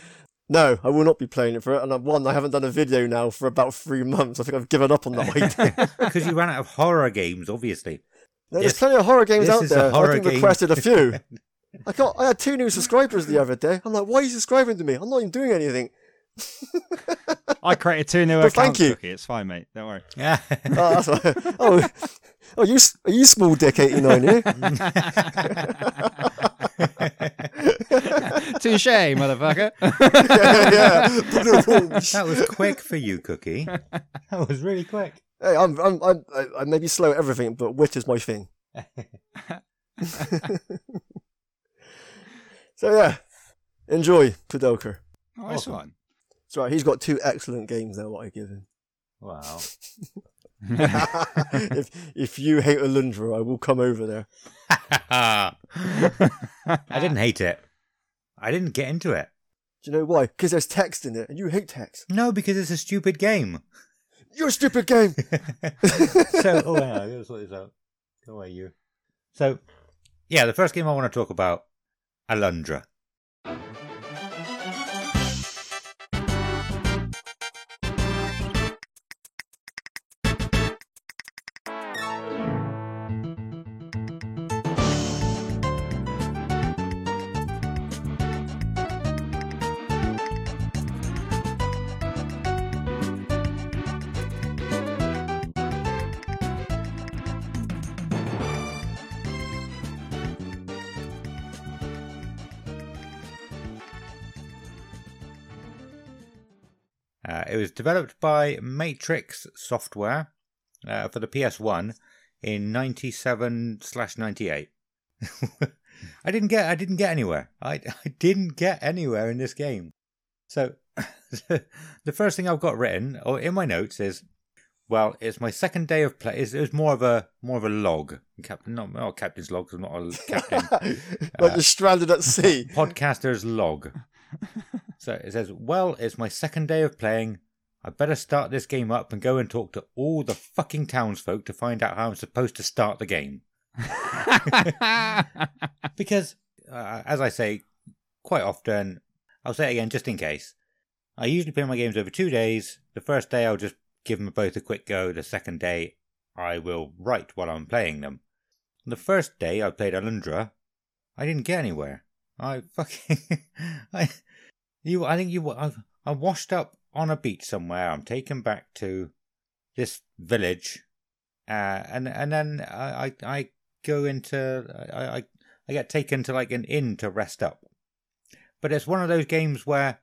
No, I will not be playing it for it. And I've one, I haven't done a video now for about three months. I think I've given up on that idea. [LAUGHS] Because you ran out of horror games, obviously. There's Yes. plenty of horror games This out there. I've game. requested a few. [LAUGHS] I got, I had two new subscribers the other day. I'm like, why are you subscribing to me? I'm not even doing anything. I created two new But accounts, thank you. Cookie. It's fine, mate. Don't worry. Yeah. Oh, that's why. Oh, [LAUGHS] oh, you, are you small dick 89 here? [LAUGHS] Touche, motherfucker. [LAUGHS] yeah, yeah. that was quick for you, Cookie. That was really quick. Hey, I'm, I'm, I'm, I, I may be slow at everything, but wit is my thing. so yeah, enjoy Koudelka. Nice oh, Awesome. one. That's right. He's got two excellent games there. What I give him. Wow. [LAUGHS] [LAUGHS] if if you hate Alundra, I will come over there. I didn't hate it. I didn't get into it. Do you know why? Because there's text in it, and you hate text. No, because it's a stupid game. You're a stupid game. [LAUGHS] so, oh, hang on, I gotta sort this out. Go away, you. So, yeah, the first game I want to talk about, Alundra. Developed by Matrix Software uh, for the PS1 in 97 slash 98. [LAUGHS] I didn't get I didn't get anywhere. I, [LAUGHS] I didn't get anywhere in this game. So [LAUGHS] the first thing I've got written or in my notes is well, it's my second day of play. It's, it was more of a more of a log, captain, not, not captain's log. I'm not a captain. like you're stranded at sea. podcaster's log. so it says, Well, it's my second day of playing. I better start this game up and go and talk to all the fucking townsfolk to find out how I'm supposed to start the game. [LAUGHS] Because, uh, as I say quite often, I'll say it again just in case. I usually play my games over two days. The first day, I'll just give them both a quick go. The second day, I will write while I'm playing them. The first day I played Alundra, I didn't get anywhere. I fucking, [LAUGHS] I, you, I think you, I, I washed up on a beach somewhere. I'm taken back to this village, uh, and and then I I, I go into I, I I get taken to like an inn to rest up. But it's one of those games where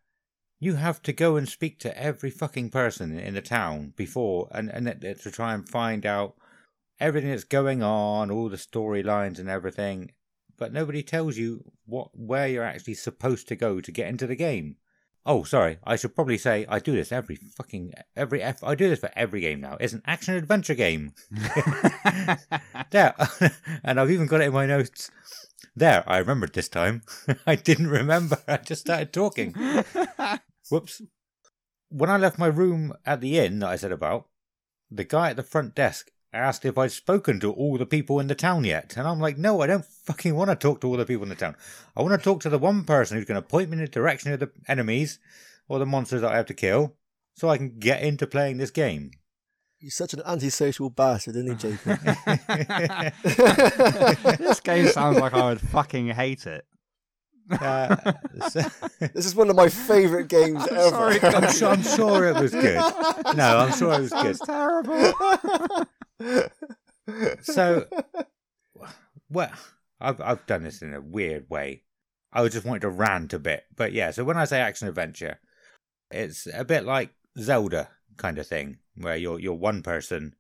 you have to go and speak to every fucking person in the town before and and to try and find out everything that's going on, all the storylines and everything. But nobody tells you what where you're actually supposed to go to get into the game. Oh, sorry. I should probably say I do this every fucking every F. I do this for every game now. It's an action adventure game. [LAUGHS] There, [LAUGHS] and I've even got it in my notes. There, I remembered this time. [LAUGHS] I didn't remember. I just started talking. Whoops. When I left my room at the inn that I said about, the guy at the front desk asked if I'd spoken to all the people in the town yet. And I'm like, no, I don't fucking want to talk to all the people in the town. I want to talk to the one person who's going to point me in the direction of the enemies or the monsters that I have to kill so I can get into playing this game. You're such an antisocial bastard, isn't he, Jacob? [LAUGHS] [LAUGHS] this game sounds like I would fucking hate it. Uh, so- [LAUGHS] this is one of my favourite games I'm ever. sorry, I'm, sure, I'm sure it was good. No, I'm sure it was good. That's terrible. So, [LAUGHS] well, I've I've done this in a weird way. I just wanted to rant a bit, but yeah. So when I say action adventure, it's a bit like Zelda kind of thing, where you're you're one person.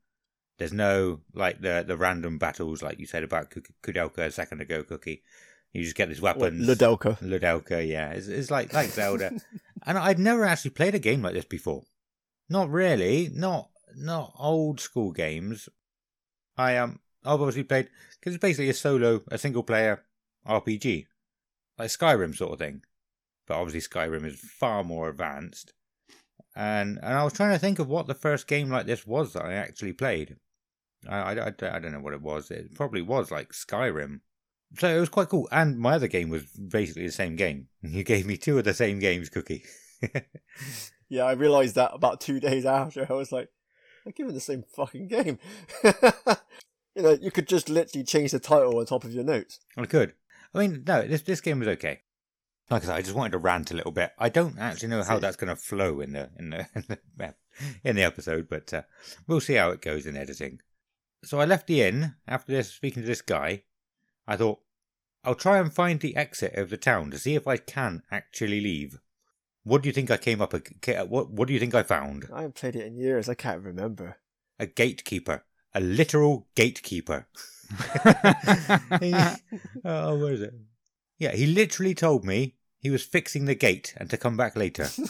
There's no like the the random battles like you said about Ku- Koudelka a second ago, Cookie. You just get these weapons. Ludelka. Ludelka, yeah, it's, it's like like Zelda, [LAUGHS] and I'd never actually played a game like this before. Not really, not not old school games. I um, I've obviously played because it's basically a solo, a single player RPG, like Skyrim sort of thing. But obviously Skyrim is far more advanced, and and I was trying to think of what the first game like this was that I actually played. I I, I, I don't know what it was. It probably was like Skyrim. So it was quite cool. And my other game was basically the same game. [LAUGHS] You gave me two of the same games, Cookie. [LAUGHS] Yeah, I realised that about two days after. I was like, I'm giving the same fucking game. [LAUGHS] you know, you could just literally change the title on top of your notes. I could. I mean, no, this this game was okay. Like I said, I just wanted to rant a little bit. I don't actually know how that's going to flow in the in the [LAUGHS] in the, in the episode, but uh, we'll see how it goes in editing. So I left the inn after this, speaking to this guy. I thought I'll try and find the exit of the town to see if I can actually leave. What do you think I came up? a- What What do you think I found? I haven't played it in years. I can't remember. A gatekeeper, a literal gatekeeper. He- [LAUGHS] [LAUGHS] oh, where is it? Yeah, he literally told me he was fixing the gate and to come back later. [LAUGHS] so,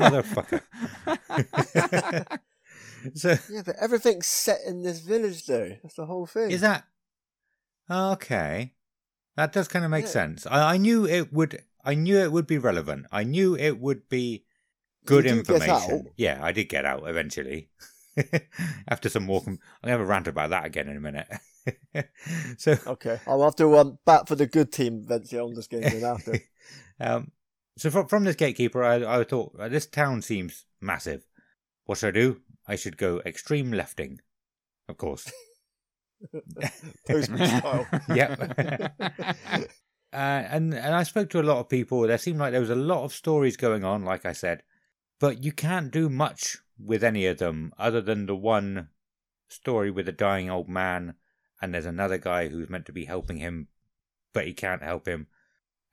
motherfucker. so, Yeah, but everything's set in this village, though. That's the whole thing. is that okay? That does kind of make Yeah. sense. I, I knew it would. I knew it would be relevant. I knew it would be good Did you get information. Yeah, I did get out eventually. [LAUGHS] After some more, com- I'm gonna have a rant about that again in a minute. [LAUGHS] so, Okay, I'll have to um, bat for the good team eventually on this game then after. [LAUGHS] um, so from from this gatekeeper, I I thought uh, this town seems massive. What should I do? I should go extreme lefting, of course. Postman style. yep. Uh, and and I spoke to a lot of people. There seemed like there was a lot of stories going on, like I said, but you can't do much with any of them other than the one story with a dying old man, and there's another guy who's meant to be helping him, but he can't help him,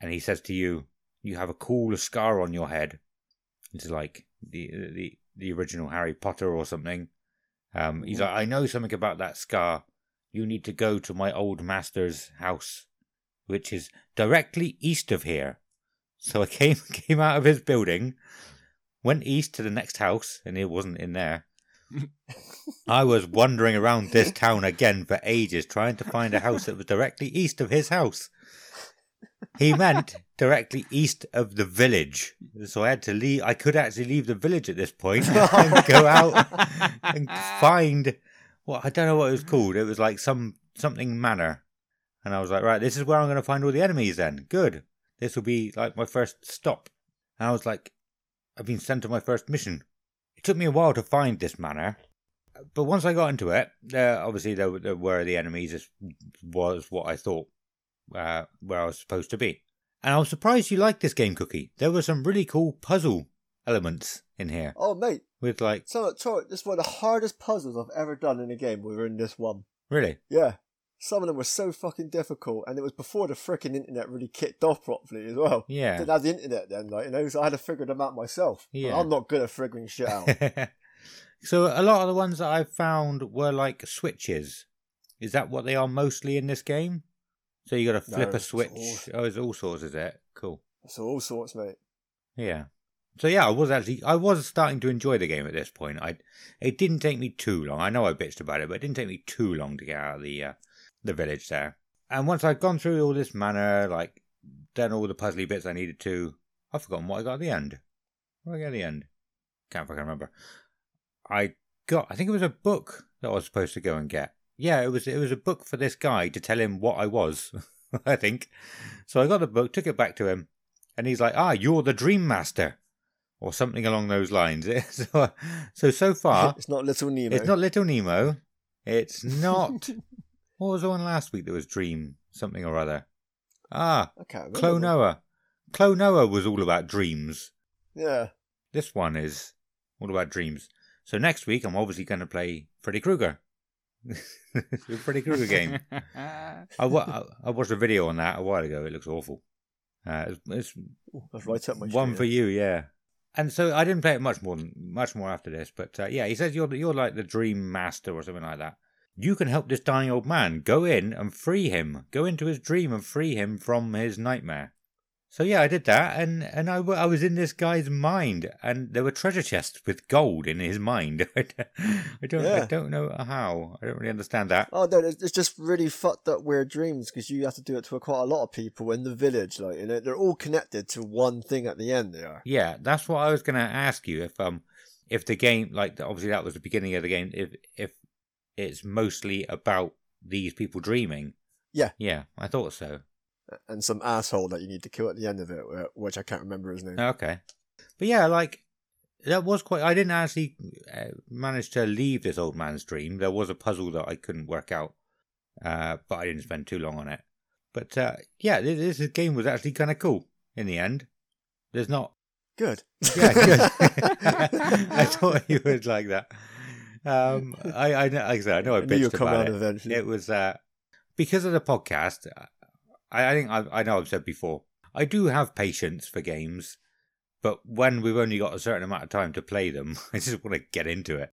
and he says to you, "You have a cool scar on your head." It's like the the the original Harry Potter or something. Um, he's like, I know something about that scar. You need to go to my old master's house, which is directly east of here. So I [LAUGHS] came came out of his building, went east to the next house, and it wasn't in there. [LAUGHS] I was wandering around this town again for ages, trying to find a house that was directly east of his house. He meant directly east of the village. So I had to leave. I could actually leave the village at this point [LAUGHS] and go out and find. Well, I don't know what it was called. It was like some something manor, and I was like, right, this is where I'm going to find all the enemies. Then good. This will be like my first stop. And I was like, I've been sent to my first mission. It took me a while to find this manor, but once I got into it, uh, obviously there, were- there were the enemies. This was what I thought uh, where I was supposed to be. And I was surprised you liked this game, Cookie. There were some really cool puzzle elements in here Oh, mate, with like so sorry, this is one of the hardest puzzles I've ever done in a game. We were in this one. really. Yeah. Some of them were so fucking difficult, and it was before the freaking internet really kicked off properly as well. Yeah. Didn't have the internet then, like you know, so I had to figure them out myself. Yeah. I'm not good at figuring shit out. [LAUGHS] so a lot of the ones that I found were like switches. Is that what they are mostly in this game? So you got to flip No, a it's switch. all- Oh, it's all sorts, is it? Cool. so all sorts, mate. Yeah. So yeah, I was actually I was starting to enjoy the game at this point. I it didn't take me too long. I know I bitched about it, but it didn't take me too long to get out of the uh, the village there. And once I'd gone through all this manor, like done all the puzzly bits I needed to, I've forgotten what I got at the end. What did I get at the end? Can't fucking remember. I got I think it was a book that I was supposed to go and get. Yeah, it was it was a book for this guy to tell him what I was, [LAUGHS] I think. So I got the book, took it back to him, and he's like, "Ah, you're the Dream Master," or something along those lines. [LAUGHS] so, so so far, [LAUGHS] it's not Little Nemo. it's not Little Nemo. It's not. What was the one last week that was Dream something or other? Ah, I can't remember. Klonoa. Klonoa was all about dreams. Yeah. This one is all about dreams. So next week, I'm obviously going to play Freddy Krueger. [LAUGHS] the Freddy Krueger game. [LAUGHS] I, wa- I I watched a video on that a while ago. It looks awful. Uh, it's, it's Ooh, right up my one for you, yeah. And so I didn't play it much more, than, much more after this. But uh, yeah, he says you're you're like the Dream Master or something like that. You can help this dying old man. Go in and free him. Go into his dream and free him from his nightmare. So yeah, I did that, and and I, w- I was in this guy's mind, and there were treasure chests with gold in his mind. [LAUGHS] I don't I don't know how. I don't really understand that. Oh no, it's it's just really fucked up weird dreams because you have to do it to quite a lot of people in the village. Like you know, they're all connected to one thing at the end. They are. Yeah, that's what I was going to ask you. If um, if the game, like obviously that was the beginning of the game. If if it's mostly about these people dreaming. Yeah. Yeah, I thought so. and some asshole that you need to kill at the end of it, which I can't remember his name. Okay, but yeah, like that was quite. I didn't actually uh, manage to leave this old man's dream. There was a puzzle that I couldn't work out, uh, but I didn't spend too long on it. But uh, yeah, this, this game was actually kind of cool in the end. There's not Good. Yeah, good. [LAUGHS] [LAUGHS] I thought you would like that. Um, I, I, know- like I said, I know I I bitched come about around it. eventually. It was uh, because of the podcast. I, I think I, I know I've said before. I do have patience for games, but when we've only got a certain amount of time to play them, [LAUGHS] I just want to get into it.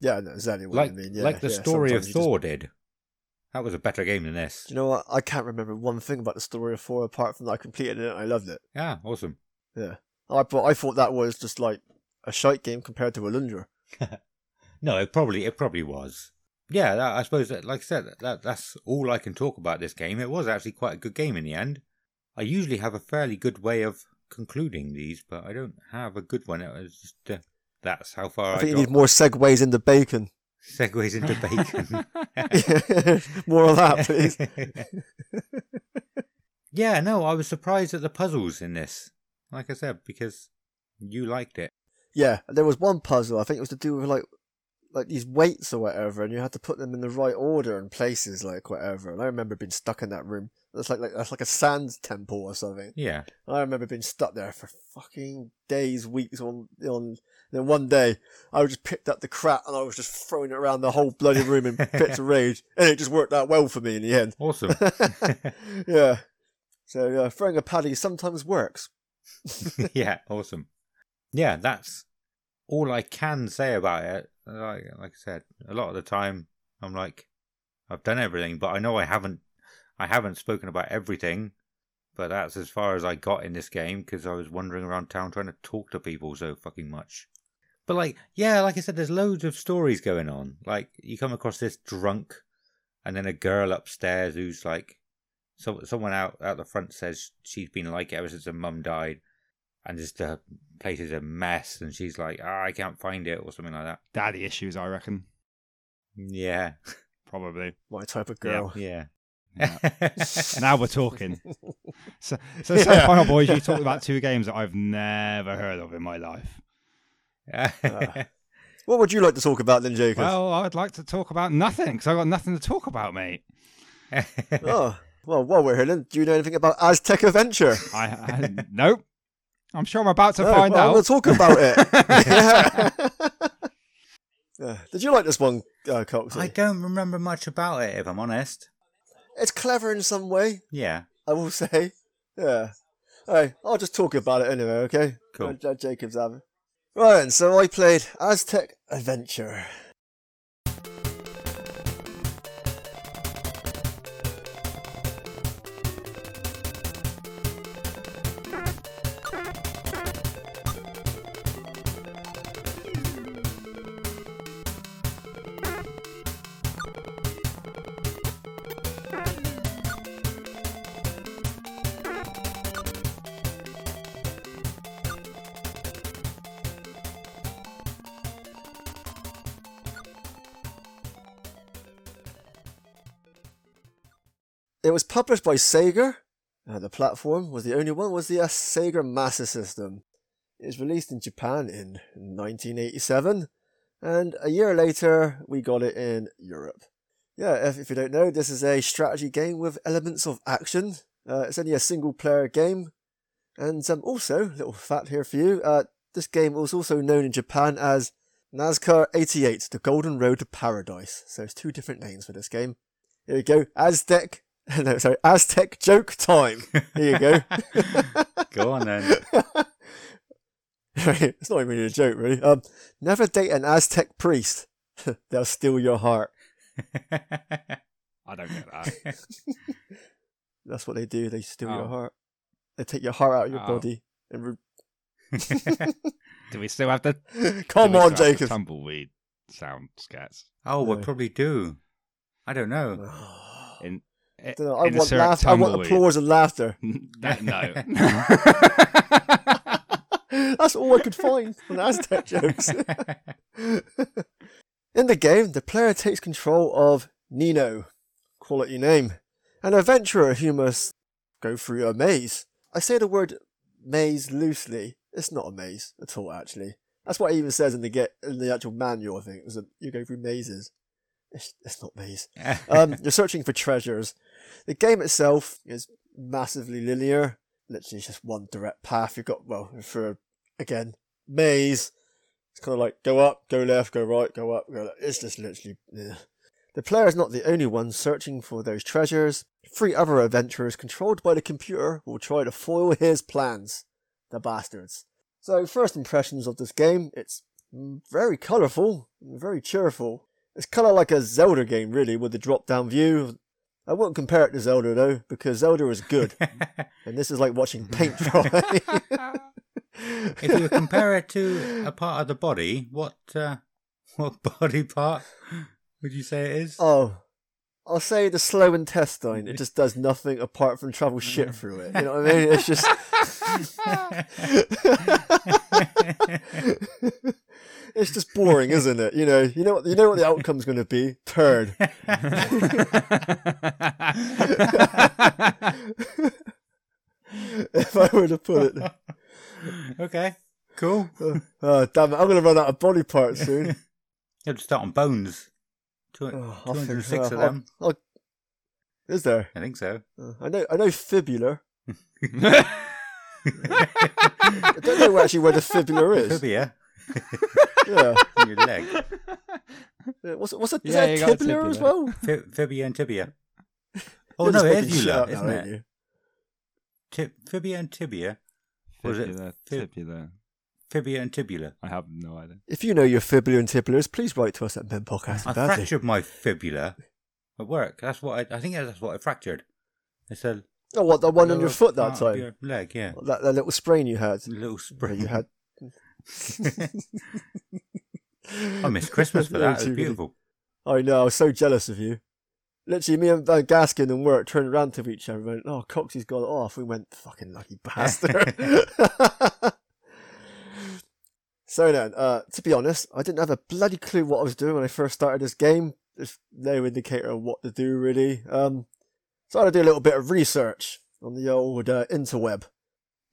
Yeah, I exactly what Like, you mean. Yeah, like the yeah, story of you just- Thor did. That was a better game than this. Do you know what? I can't remember one thing about the story of Thor apart from that I completed it and I loved it. Yeah, awesome. Yeah. I thought I thought that was just like a shite game compared to Alundra. [LAUGHS] No, it probably it probably was. Yeah, that, I suppose that, like I said, that that's all I can talk about this game. It was actually quite a good game in the end. I usually have a fairly good way of concluding these, but I don't have a good one. It was just uh, that's how far I I, think you got. need more segues into bacon. Segues into bacon. [LAUGHS] [LAUGHS] more of that, please. [LAUGHS] yeah, no, I was surprised at the puzzles in this. Like I said, because you liked it. Yeah, there was one puzzle. I think it was to do with like like these weights or whatever, and you had to put them in the right order and places, like whatever. And I remember being stuck in that room. That's like, like that's like a sand temple or something. Yeah, I remember being stuck there for fucking days, weeks on on. Then one day, I just picked up the crap and I was just throwing it around the whole bloody room in [LAUGHS] fits of rage, and it just worked out well for me in the end. awesome. [LAUGHS] yeah. So yeah, throwing a paddy sometimes works. [LAUGHS] yeah, awesome. Yeah, that's all I can say about it. Like, like I said, a lot of the time I'm like, I've done everything, but I know I haven't. I haven't spoken about everything, but that's as far as I got in this game because I was wandering around town trying to talk to people so fucking much. But like, yeah, like I said, there's loads of stories going on. Like, you come across this drunk, and then a girl upstairs who's like, so someone out out the front says she's been like it ever since her mum died, and just the place is a mess, and she's like, ah, I can't find it or something like that. Daddy issues, I reckon. Yeah, Probably. My type of girl. yeah. [LAUGHS] now we're talking. So, so, [LAUGHS] so Yeah. final boys, you talked about two games that I've never heard of in my life. Yeah. [LAUGHS] What would you like to talk about then, Jacob? Well, I'd like to talk about nothing because I've got nothing to talk about, mate. oh, well, while we're here, then, do you know anything about Aztec Adventure? I, I nope. I'm sure I'm about to No, find well, out. We'll talk about it. [LAUGHS] yeah. Yeah. Did you like this one, uh, Coxie? I don't remember much about it, if I'm honest. It's clever in some way, Yeah. I will say. Yeah. Hey, I'll just talk about it anyway, okay? Cool. Jacob's have it. Right, so I played Aztec Adventure. Published by Sega. Uh, the platform was the only one was the uh, Sega Master System. It was released in Japan in 1987, and a year later we got it in Europe. Yeah, if, if you don't know, this is a strategy game with elements of action. Uh, it's only a single player game, and um, also little fact here for you: uh, this game was also known in Japan as Nazca 88: The Golden Road to Paradise. So it's two different names for this game. Here we go, Aztec. [LAUGHS] No, sorry, Aztec joke time. Here you go. [LAUGHS] Go on then. [LAUGHS] It's not even really a joke, really. Um, never date an Aztec priest. They'll steal your heart. I don't get that. That's what they do. They steal your Oh. heart. They take your heart out of your Oh. body. And re- Do we still have the Come on, still have the Jacob. tumbleweed sound scats? oh, we No. probably do. I don't know. [SIGHS] In, I, I want I want applause and laughter. [LAUGHS] that, no. [LAUGHS] That's all I could find on Aztec [LAUGHS] jokes. In the game, the player takes control of Nino, quality name, an adventurer who must go through a maze. I say the word maze loosely. It's not a maze at all, actually. That's what it even says in the get in the actual manual. I think is that you go through mazes. It's, it's not maze. [LAUGHS] Um, you're searching for treasures. The game itself is massively linear. Literally just one direct path. You've got well for again maze. It's kind of like go up, go left, go right, go up, go left. It's just literally. ugh. The player is not the only one searching for those treasures. Three other adventurers controlled by the computer will try to foil his plans. The bastards. So, first impressions of this game, it's very colourful, very cheerful. It's kind of like a Zelda game, really, with the drop down view. I wouldn't compare it to Zelda, though, because Zelda is good, [LAUGHS] and this is like watching paint [LAUGHS] dry. [LAUGHS] if you compare it to a part of the body, what uh, what body part would you say it is? Oh, I'll say the slow intestine. It just does nothing apart from travel shit through it. You know what I mean? It's just. It's just boring, isn't it? You know, you know what you know what the outcome's going to be. Turd. [LAUGHS] if I were to put it, okay, cool. oh damn it, I'm going to run out of body parts soon. You have to start on bones. Two, Oh, 206 of oh, them. I'll- I'll- is there? I think so. Uh, I know. I know fibula. [LAUGHS] I don't know actually where the fibula is. Fibia [LAUGHS] Yeah. [LAUGHS] in your leg. Yeah, [LAUGHS] What's what's a, is Yeah, that you got a tibia as well? Fi- Fibia and tibia. [LAUGHS] Oh You're no, just it making is shit Eula, up now, isn't aren't it? you? Ti- fibia and tibia. Was it Fibula, fib- tibula. Fibia and tibula. I have no idea. If you know your fibula and tibulas, please write to us at Ben Podcast. I about fractured my fibula at work. That's what I, I think that's what I fractured. It's a Oh, what the one on your foot that time? your leg, yeah. That, that little sprain you had. A little sprain you had. I missed Christmas for that. It was beautiful. I know. I was so jealous of you. Literally, me and Van Gaskin and work turned around to each other and went, "Oh, Coxie's got it off." We went, "Fucking lucky bastard." [LAUGHS] so then, uh, to be honest, I didn't have a bloody clue what I was doing when I first started this game. There's no indicator of what to do really. Um, so I had to do a little bit of research on the old uh, interweb.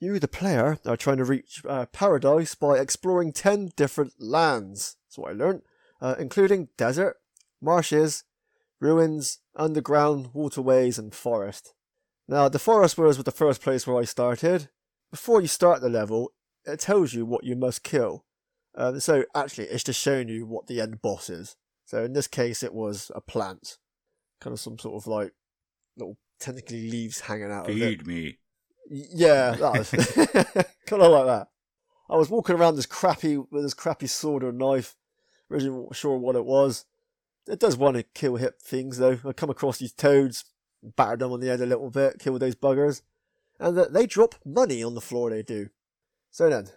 You, the player, are trying to reach uh, paradise by exploring 10 different lands. That's what I learned, uh, including desert, marshes, ruins, underground, waterways, and forest. Now, the forest was the first place where I started, before you start the level, it tells you what you must kill. Um, so actually, it's just showing you what the end boss is. So in this case, it was a plant, kind of some sort of like little tentacly leaves hanging out of it. Feed me. Yeah, that was [LAUGHS] [LAUGHS] kind of like that. I was walking around this crappy with this crappy sword or knife. Really not sure what it was. It does want to kill hip things though. I come across these toads, batter them on the head a little bit, kill those buggers, and th- they drop money on the floor. They do. So then,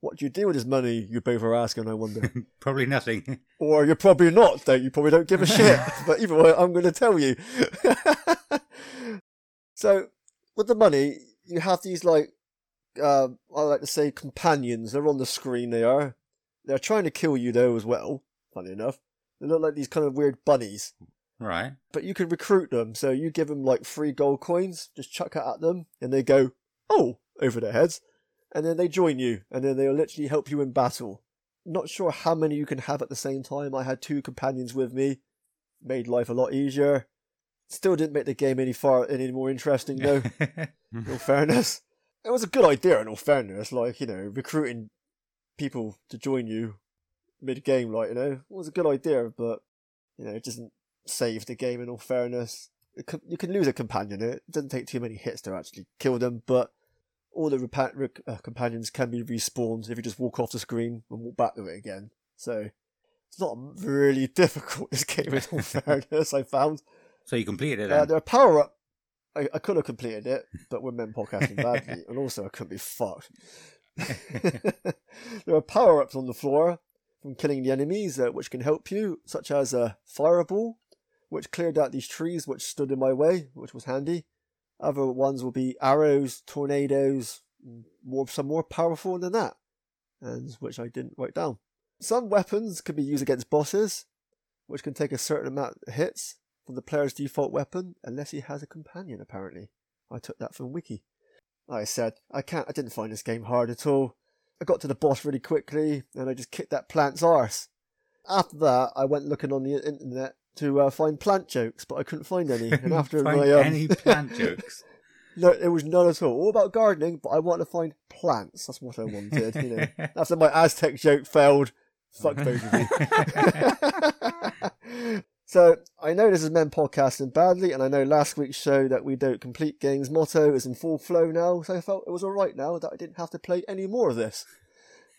what do you do with this money? You both are asking. I wonder. [LAUGHS] Probably nothing. or you're probably not. Don't you? Probably don't give a shit. but either way, I'm going to tell you. so, with the money, you have these like, uh, I like to say, companions. They're on the screen. They are. They're trying to kill you though as well. Funny enough, they look like these kind of weird bunnies. right. But you can recruit them. So you give them like three gold coins. Just chuck it at them, and they go, "Oh!" over their heads, and then they join you, and then they'll literally help you in battle. Not sure how many you can have at the same time. I had two companions with me. Made life a lot easier. Still didn't make the game any far any more interesting though. [LAUGHS] in all fairness, it was a good idea. In all fairness, like you know, recruiting people to join you mid game, like you know, it was a good idea. But you know, it doesn't save the game. In all fairness, it could, you can lose a companion. It doesn't take too many hits to actually kill them, but all the repa- rec- uh, companions can be respawned if you just walk off the screen and walk back to it again. So it's not really [LAUGHS] difficult. This game, in all [LAUGHS] fairness, I found. So you completed it Uh, there are power up. I, I could have completed it, but we're men podcasting badly, [LAUGHS] and also I couldn't be fucked. [LAUGHS] there are power ups on the floor from killing the enemies, uh, which can help you, such as a fireball, which cleared out these trees which stood in my way, which was handy. Other ones will be arrows, tornadoes, more some more powerful than that, and which I didn't write down. Some weapons can be used against bosses, which can take a certain amount of hits from the player's default weapon, unless he has a companion. Apparently, I took that from Wiki. Like I said, I can't. I didn't find this game hard at all. I got to the boss really quickly, and I just kicked that plant's arse. After that, I went looking on the internet to uh, find plant jokes, but I couldn't find any. [LAUGHS] And after my um, any plant [LAUGHS] jokes. no, there was none at all. All about gardening, but I wanted to find plants. That's what I wanted. You know, [LAUGHS] after my Aztec joke failed, fuck both of you. So I know this is men podcasting badly, and I know last week's show that we don't complete games motto is in full flow now. So I felt it was all right now that I didn't have to play any more of this.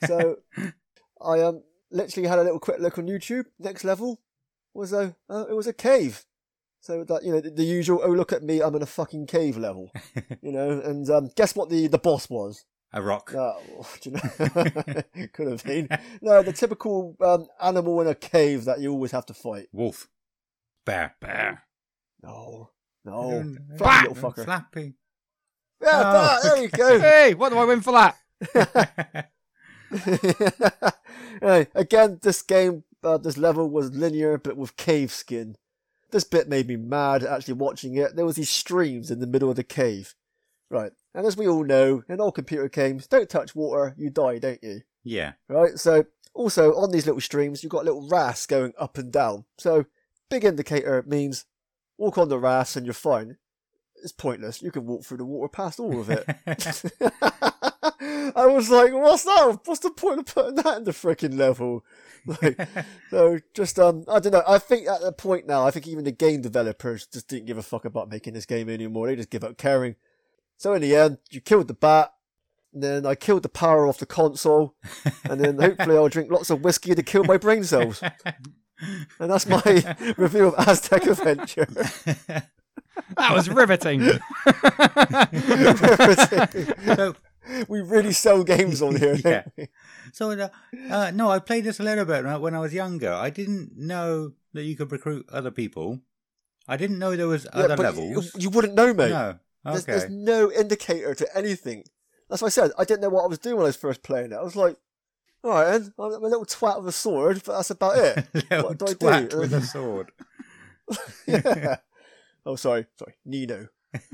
So [LAUGHS] I um literally had a little quick look on YouTube. Next level was a uh, it was a cave. So that you know the, the usual. Oh look at me, I'm in a fucking cave level. [LAUGHS] you know, and um, guess what the the boss was? A rock. Oh, [LAUGHS] do you know? Could have been. No, the typical um, animal in a cave that you always have to fight. Wolf. Bear. Bear. No, no, Flappy fat little fucker. Flappy. Yeah, Oh. that, there you go. [LAUGHS] Hey, what do I win for that? [LAUGHS] Hey, again, this game, uh, this level was linear, but with cave skin. This bit made me mad actually watching it. There was these streams in the middle of the cave, right? And as we all know, in all computer games, don't touch water, you die, don't you? yeah. right? So also on these little streams, you've got little rafts going up and down. So big indicator means walk on the rafts and you're fine. It's pointless. You can walk through the water past all of it. [LAUGHS] I was like, what's that? What's the point of putting that in the freaking level? [LAUGHS] Like, so just um, I don't know. I think at the point now, I think even the game developers just didn't give a fuck about making this game anymore. They just give up caring. So in the end, you killed the bat. And then I killed the power off the console, and then hopefully I'll drink lots of whiskey to kill my brain cells. [LAUGHS] And that's my [LAUGHS] review of Aztec Adventure. [LAUGHS] That was riveting. [LAUGHS] so, we really sell games on here. Yeah. so uh, uh, no, I played this a little bit when I- when I was younger. I didn't know that you could recruit other people. I didn't know there was Yeah, other levels. You, you wouldn't know, mate. no. There's, Okay. there's no indicator to anything. That's what I said. I didn't know what I was doing when I was first playing it. I was like, all right, then, I'm a little twat with a sword, but that's about it. [LAUGHS] What do I do? twat with a uh, sword. [LAUGHS] yeah. Oh, sorry, sorry, Nino. [LAUGHS]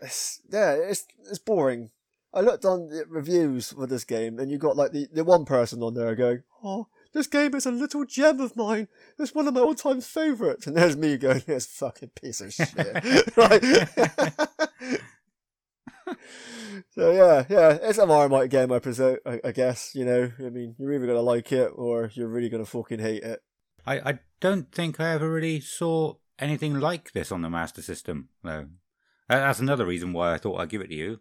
It's, yeah, it's it's boring. I looked on the reviews for this game, and you got like the, the one person on there going, "Oh, this game is a little gem of mine. It's one of my all-time favourites." And there's me going, "This fucking piece of shit." right? [LAUGHS] so yeah, yeah, it's a Marmite game, I presume. I, I guess you know. I mean, you're either gonna like it or you're really gonna fucking hate it. I, I don't think I ever really saw anything like this on the Master System, though. That's another reason why I thought I'd give it to you,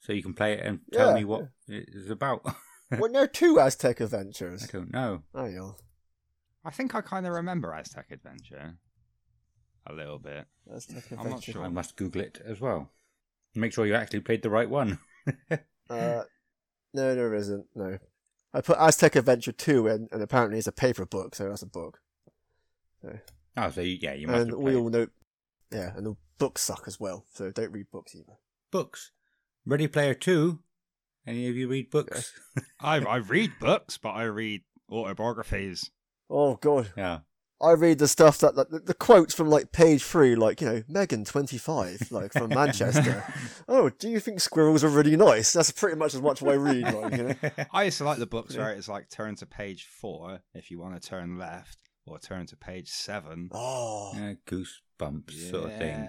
so you can play it and tell Yeah, me what it's about. [LAUGHS] Weren't there two Aztec Adventures? I don't know. Oh yeah, I think I kind of remember Aztec Adventure. A little bit. Aztec I'm not sure. I must Google it as well. Make sure you actually played the right one. [LAUGHS] Uh, no, there isn't. No, I put Aztec Adventure Two in, and apparently it's a paper book, so that's a book. Oh, so you, yeah, you must and have we all know, yeah, and the books suck as well. So don't read books either. books. Ready Player Two. Any of you read books? [LAUGHS] I I read books, but I read autobiographies. Oh god, yeah. I read the stuff that like, the, the quotes from like page three, like you know, Megan twenty five, like from [LAUGHS] Manchester. oh, do you think squirrels are really nice? That's pretty much as much as I read. Like, you know? [LAUGHS] I used to like the books Yeah. where it's like turn to page four if you want to turn left, or turn to page seven. Oh, Yeah, goosebumps sort of thing.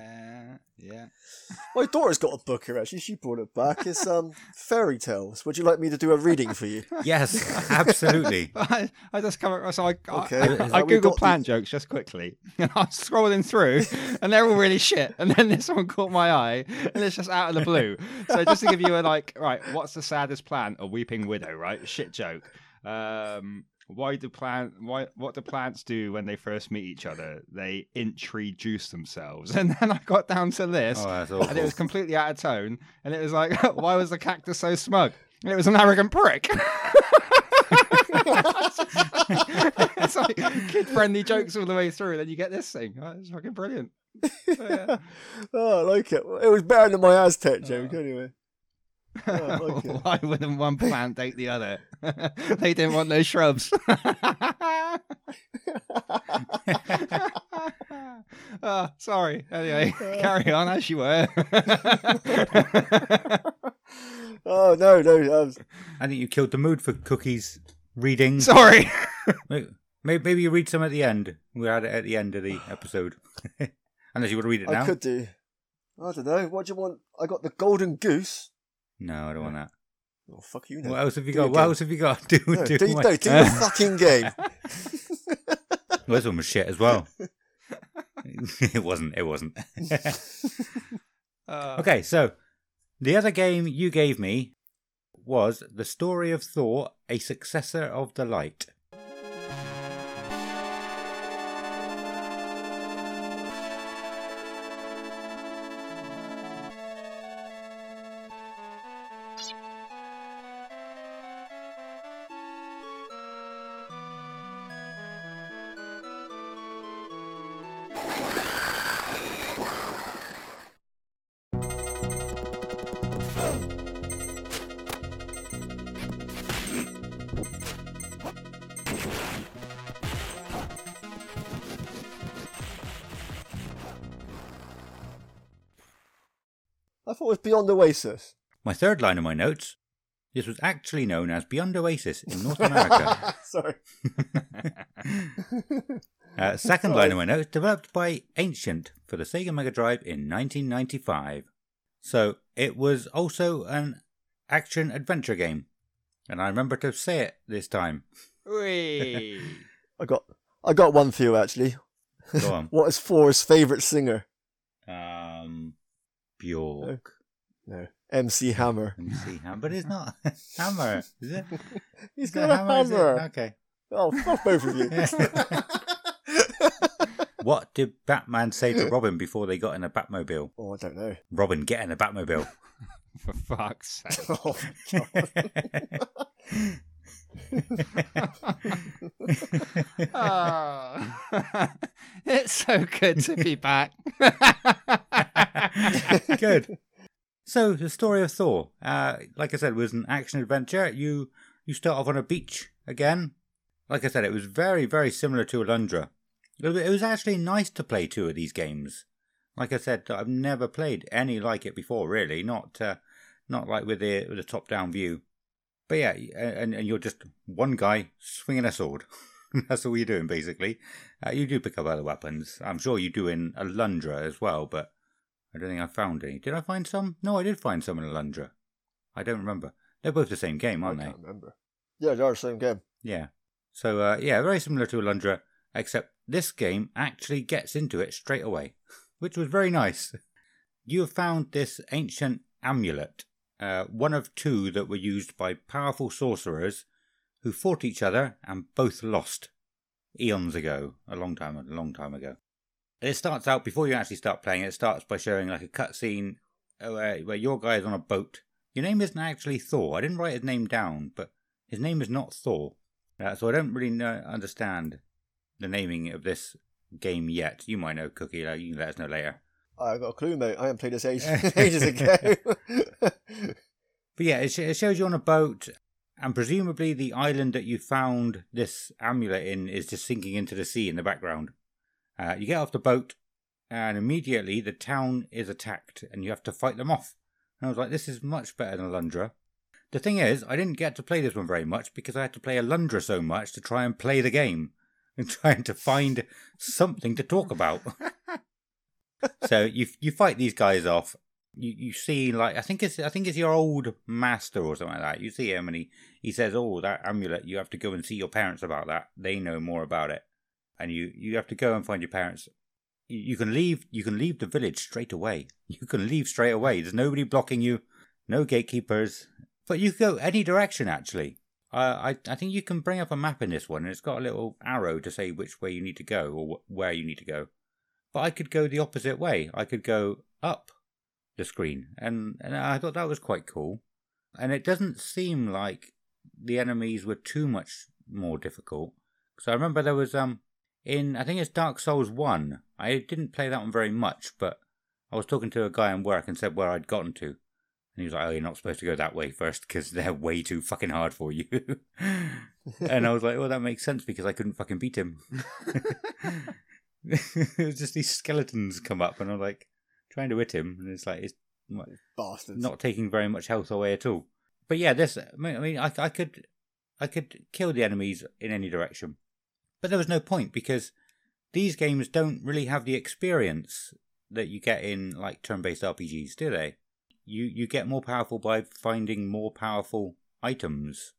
Yeah, [LAUGHS] my daughter's got a book here. Actually, she brought it back. It's um fairy tales. Would you like me to do a reading for you? [LAUGHS] Yes, absolutely. [LAUGHS] I, I just come across. I, Okay. I, I, that I we Google got the- plant jokes just quickly, and I'm scrolling through, and they're all really shit. And then this one caught my eye, and it's just out of the blue. So just to give you a like, right, what's the saddest plant? A weeping widow, right? Shit joke. Um, why do plant? Why? What do plants do when they first meet each other? They introduce themselves. [LAUGHS] And then I got down to this, Oh, and it was completely out of tone. And it was like, [LAUGHS] why was the cactus so smug? And it was an arrogant prick. [LAUGHS] it's like kid-friendly jokes all the way through, and then you get this thing. Oh, it's fucking brilliant. So, yeah. Oh, I like it. It was better than my Aztec joke, oh. anyway. I like it. Why wouldn't one plant date the other? [LAUGHS] they didn't want no shrubs. [LAUGHS] [LAUGHS] oh, sorry. Anyway, carry on as you were. oh no, no. Um, I think you killed the mood for cookies reading. sorry. Maybe, maybe you read some at the end. We had it at the end of the [SIGHS] episode. Unless you want to read it now. I could do. I don't know. What do you want? I got the golden goose. No, I don't want that. Oh fuck you! Know. What else have you Do got? What again. else have you got? [LAUGHS] Do, No, do, do, no, do the [LAUGHS] fucking game. Well, this one was shit as well. [LAUGHS] it wasn't. It wasn't. Uh, okay, so the other game you gave me was The Story of Thor, a successor of the light. Beyond Oasis. My third line of my notes this was actually known as Beyond Oasis in North [LAUGHS] America. Sorry. [LAUGHS] Uh, second line of my notes developed by Ancient for the Sega Mega Drive in 1995. So it was also an action adventure game. And I remember to say it this time. whee. [LAUGHS] I got. I got one for you actually. Go on. What is Thor's favourite singer? Um, Bjork. No, MC Hammer. Let me see. Ham- But it's not [LAUGHS] Hammer, is it? [LAUGHS] He's Is got a is it? hammer. Okay. Oh, fuck both of you. [LAUGHS] What did Batman say to Robin before they got in a Batmobile? oh, I don't know. Robin, get in a Batmobile. For fuck's sake. Oh, God. Oh. it's so good to be back. Good. So the story of Thor, uh, like I said, was an action adventure. You you start off on a beach again. Like I said, it was very very similar to Alundra. It was- it was actually nice to play two of these games. Like I said, I've never played any like it before. Really, not uh, not like with the with the top down view. But yeah, and, and you're just one guy swinging a sword. [LAUGHS] That's all you're doing basically. Uh, you do pick up other weapons. I'm sure you do in Alundra as well, but I don't think I found any. Did I find some? No, I did find some in Alundra. I don't remember. They're both the same game, aren't I they? can't remember. Yeah, they are the same game. Yeah. So uh, yeah, very similar to Alundra, except this game actually gets into it straight away, [LAUGHS] which was very nice. You have found this ancient amulet, uh, one of two that were used by powerful sorcerers who fought each other and both lost eons ago, a long time, a long time ago. It starts out before you actually start playing. It starts by showing like a cutscene uh, where, where your guy is on a boat. Your name isn't actually Thor. I didn't write his name down, but his name is not Thor. Uh, so I don't really know, understand the naming of this game yet. You might know, Cookie. Like, you can let us know later. I got a clue, mate. I haven't played this [LAUGHS] ages, [LAUGHS] ages ago. But yeah, it, sh- it shows you on a boat, and presumably the island that you found this amulet in is just sinking into the sea in the background. Uh, you get off the boat, and immediately the town is attacked, and you have to fight them off. And I was like, this is much better than Alundra. The thing is, I didn't get to play this one very much because I had to play Alundra so much to try and play the game [LAUGHS] and trying to find something to talk about. [LAUGHS] so you you fight these guys off. You you see like I think it's I think it's your old master or something like that. You see him and he he says, "Oh, that amulet. You have to go and see your parents about that. They know more about it." And you you have to go and find your parents. You, you can leave you can leave the village straight away. [LAUGHS] You can leave straight away. There's nobody blocking you. No gatekeepers. But you can go any direction actually. Uh, I I think you can bring up a map in this one, and it's got a little arrow to say which way you need to go or wh- where you need to go. But I could go the opposite way. I could go up the screen, and and I thought that was quite cool. And it doesn't seem like the enemies were too much more difficult. Because I remember there was um in I think it's Dark Souls one. I didn't play that one very much, but I was talking to a guy in work and said where I'd gotten to. And he was like, "Oh, you're not supposed to go that way first because they're way too fucking hard for you." [LAUGHS] and I was like, "Well, that makes sense because I couldn't fucking beat him." [LAUGHS] it was just these skeletons come up, and I'm like trying to hit him, and it's like it's Bastards. not taking very much health away at all. But yeah, this I mean, I, mean, I, I could I could kill the enemies in any direction, but there was no point because these games don't really have the experience that you get in like turn-based RPGs, do they? You you get more powerful by finding more powerful items.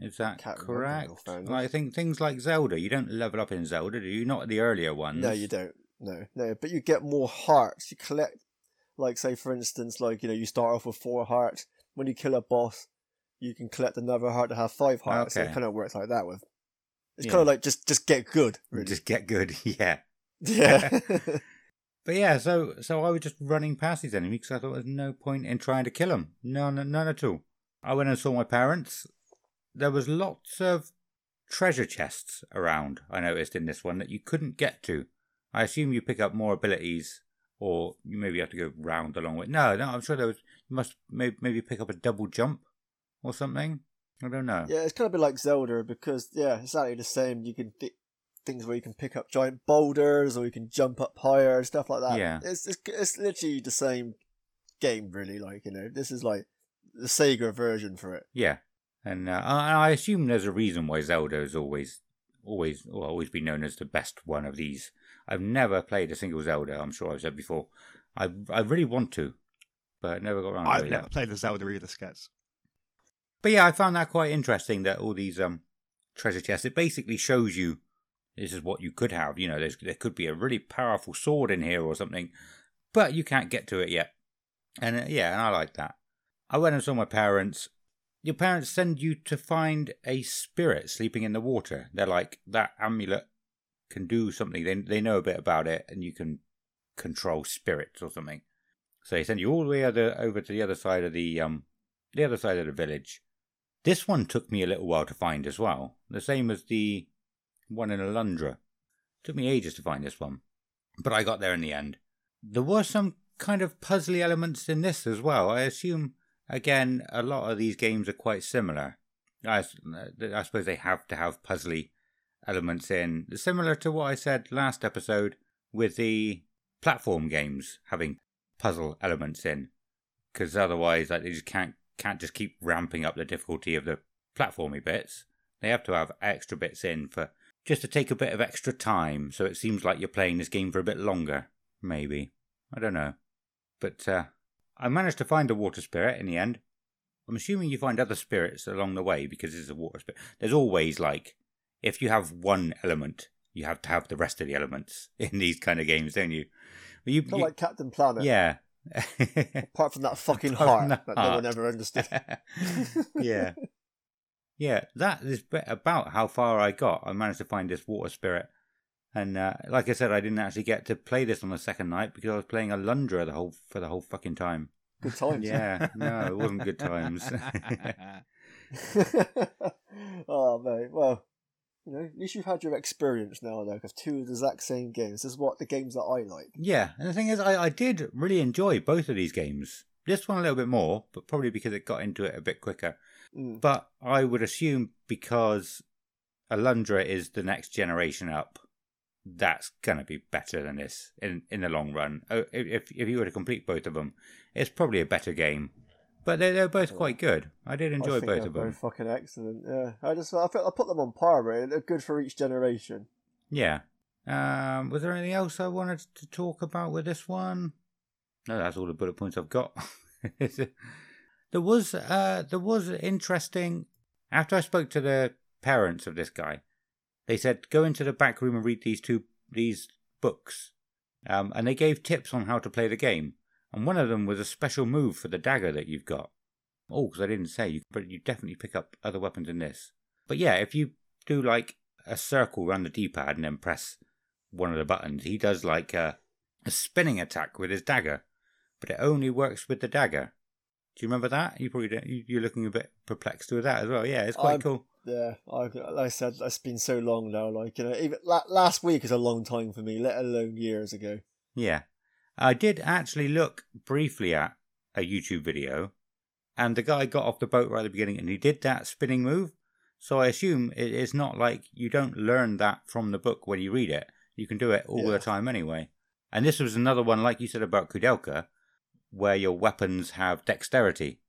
Is that Can't correct? Like, I think things like Zelda, you don't level up in Zelda, do you? Not the earlier ones. No, you don't. No, no. But you get more hearts. You collect, like, say, for instance, like, you know, you start off with four hearts. When you kill a boss, you can collect another heart to have five hearts. So it kind of works like that with. It's Yeah. kind of like just just get good, really. Just get good, [LAUGHS] yeah. yeah. [LAUGHS] [LAUGHS] But yeah, so so I was just running past these enemies because I thought there's no point in trying to kill them. None, none at all. I went and saw my parents. There was lots of treasure chests around. I noticed in this one that you couldn't get to. I assume you pick up more abilities, or you maybe have to go round the long way. No, no, I'm sure there was. You must maybe maybe pick up a double jump or something. I don't know. yeah, it's kind of a bit like Zelda because, yeah, it's exactly the same. You can th- things where you can pick up giant boulders or you can jump up higher and stuff like that. Yeah. It's, it's, it's literally the same game, really. Like, you know, this is like the Sega version for it. Yeah, and uh, I I assume there's a reason why Zelda has always, always, will always be known as the best one of these. I've never played a single Zelda. I'm sure I've said before. I I really want to, but I never got around I've it never yet. played the Zelda either, Skets. But yeah, I found that quite interesting. That all these um treasure chests. It basically shows you this is what you could have. You know, there could be a really powerful sword in here or something, but you can't get to it yet. And uh, yeah, and I like that. I went and saw my parents. Your parents send you to find a spirit sleeping in the water. They're like that amulet can do something. They they know a bit about it, and you can control spirits or something. So they send you all the way other, over to the other side of the um the other side of the village. This one took me a little while to find as well. The same as the one in Alundra. Took me ages to find this one. But I got there in the end. There were some kind of puzzly elements in this as well. I assume, again, a lot of these games are quite similar. I suppose they have to have puzzly elements in. Similar to what I said last episode with the platform games having puzzle elements in. Because otherwise, like, they just can't can't just keep ramping up the difficulty of the platformy bits. They have to have extra bits in for just to take a bit of extra time, so it seems like you're playing this game for a bit longer. Maybe I don't know. But uh, I managed to find a water spirit in the end. I'm assuming you find other spirits along the way because it's a water spirit. There's always like, if you have one element, you have to have the rest of the elements [LAUGHS] in these kind of games, don't you? Well, you, you- like Captain Planet. yeah. Apart from that [LAUGHS] fucking heart from that, the no one ever understood. [LAUGHS] yeah. Yeah, that is about how far I got. I managed to find this water spirit. And uh, like I said, I didn't actually get to play this on the second night because I was playing Alundra the whole for the whole fucking time. Good times. Yeah, no, it wasn't good [LAUGHS] times. oh mate, well, you know, at least you've had your experience now, though, because two of the exact same games. This is what the games that I like. yeah, and the thing is, I, I did really enjoy both of these games. This one a little bit more, but probably because it got into it a bit quicker. Mm. But I would assume because Alundra is the next generation up, that's gonna be better than this in in the long run. Oh, If if you were to complete both of them, it's probably a better game. But they're they're both quite good. I did I enjoy think both of them. both fucking excellent. Yeah, I just I, feel, I put them on par, really. They're good for each generation. Yeah. Um, was there anything else I wanted to talk about with this one? No, that's all the bullet points I've got. [LAUGHS] there was uh there was interesting after I spoke to the parents of this guy, they said go into the back room and read these two these books. Um, and they gave tips on how to play the game. And one of them was a special move for the dagger that you've got. Oh, because I didn't say, you, but you definitely pick up other weapons in this. But yeah, if you do like a circle around the D-pad and then press one of the buttons, he does like a, a spinning attack with his dagger, but it only works with the dagger. Do you remember that? You probably don't. you- You're looking a bit perplexed with that as well. Yeah, it's quite I'm- cool. Yeah, I, like I said, it's been so long now. Like you know, even la- last week is a long time for me, let alone years ago. Yeah. I did actually look briefly at a YouTube video, and the guy got off the boat right at the beginning and he did that spinning move. So I assume it is not like you don't learn that from the book when you read it. You can do it all Yeah. the time anyway. And this was another one, like you said about Koudelka, where your weapons have dexterity.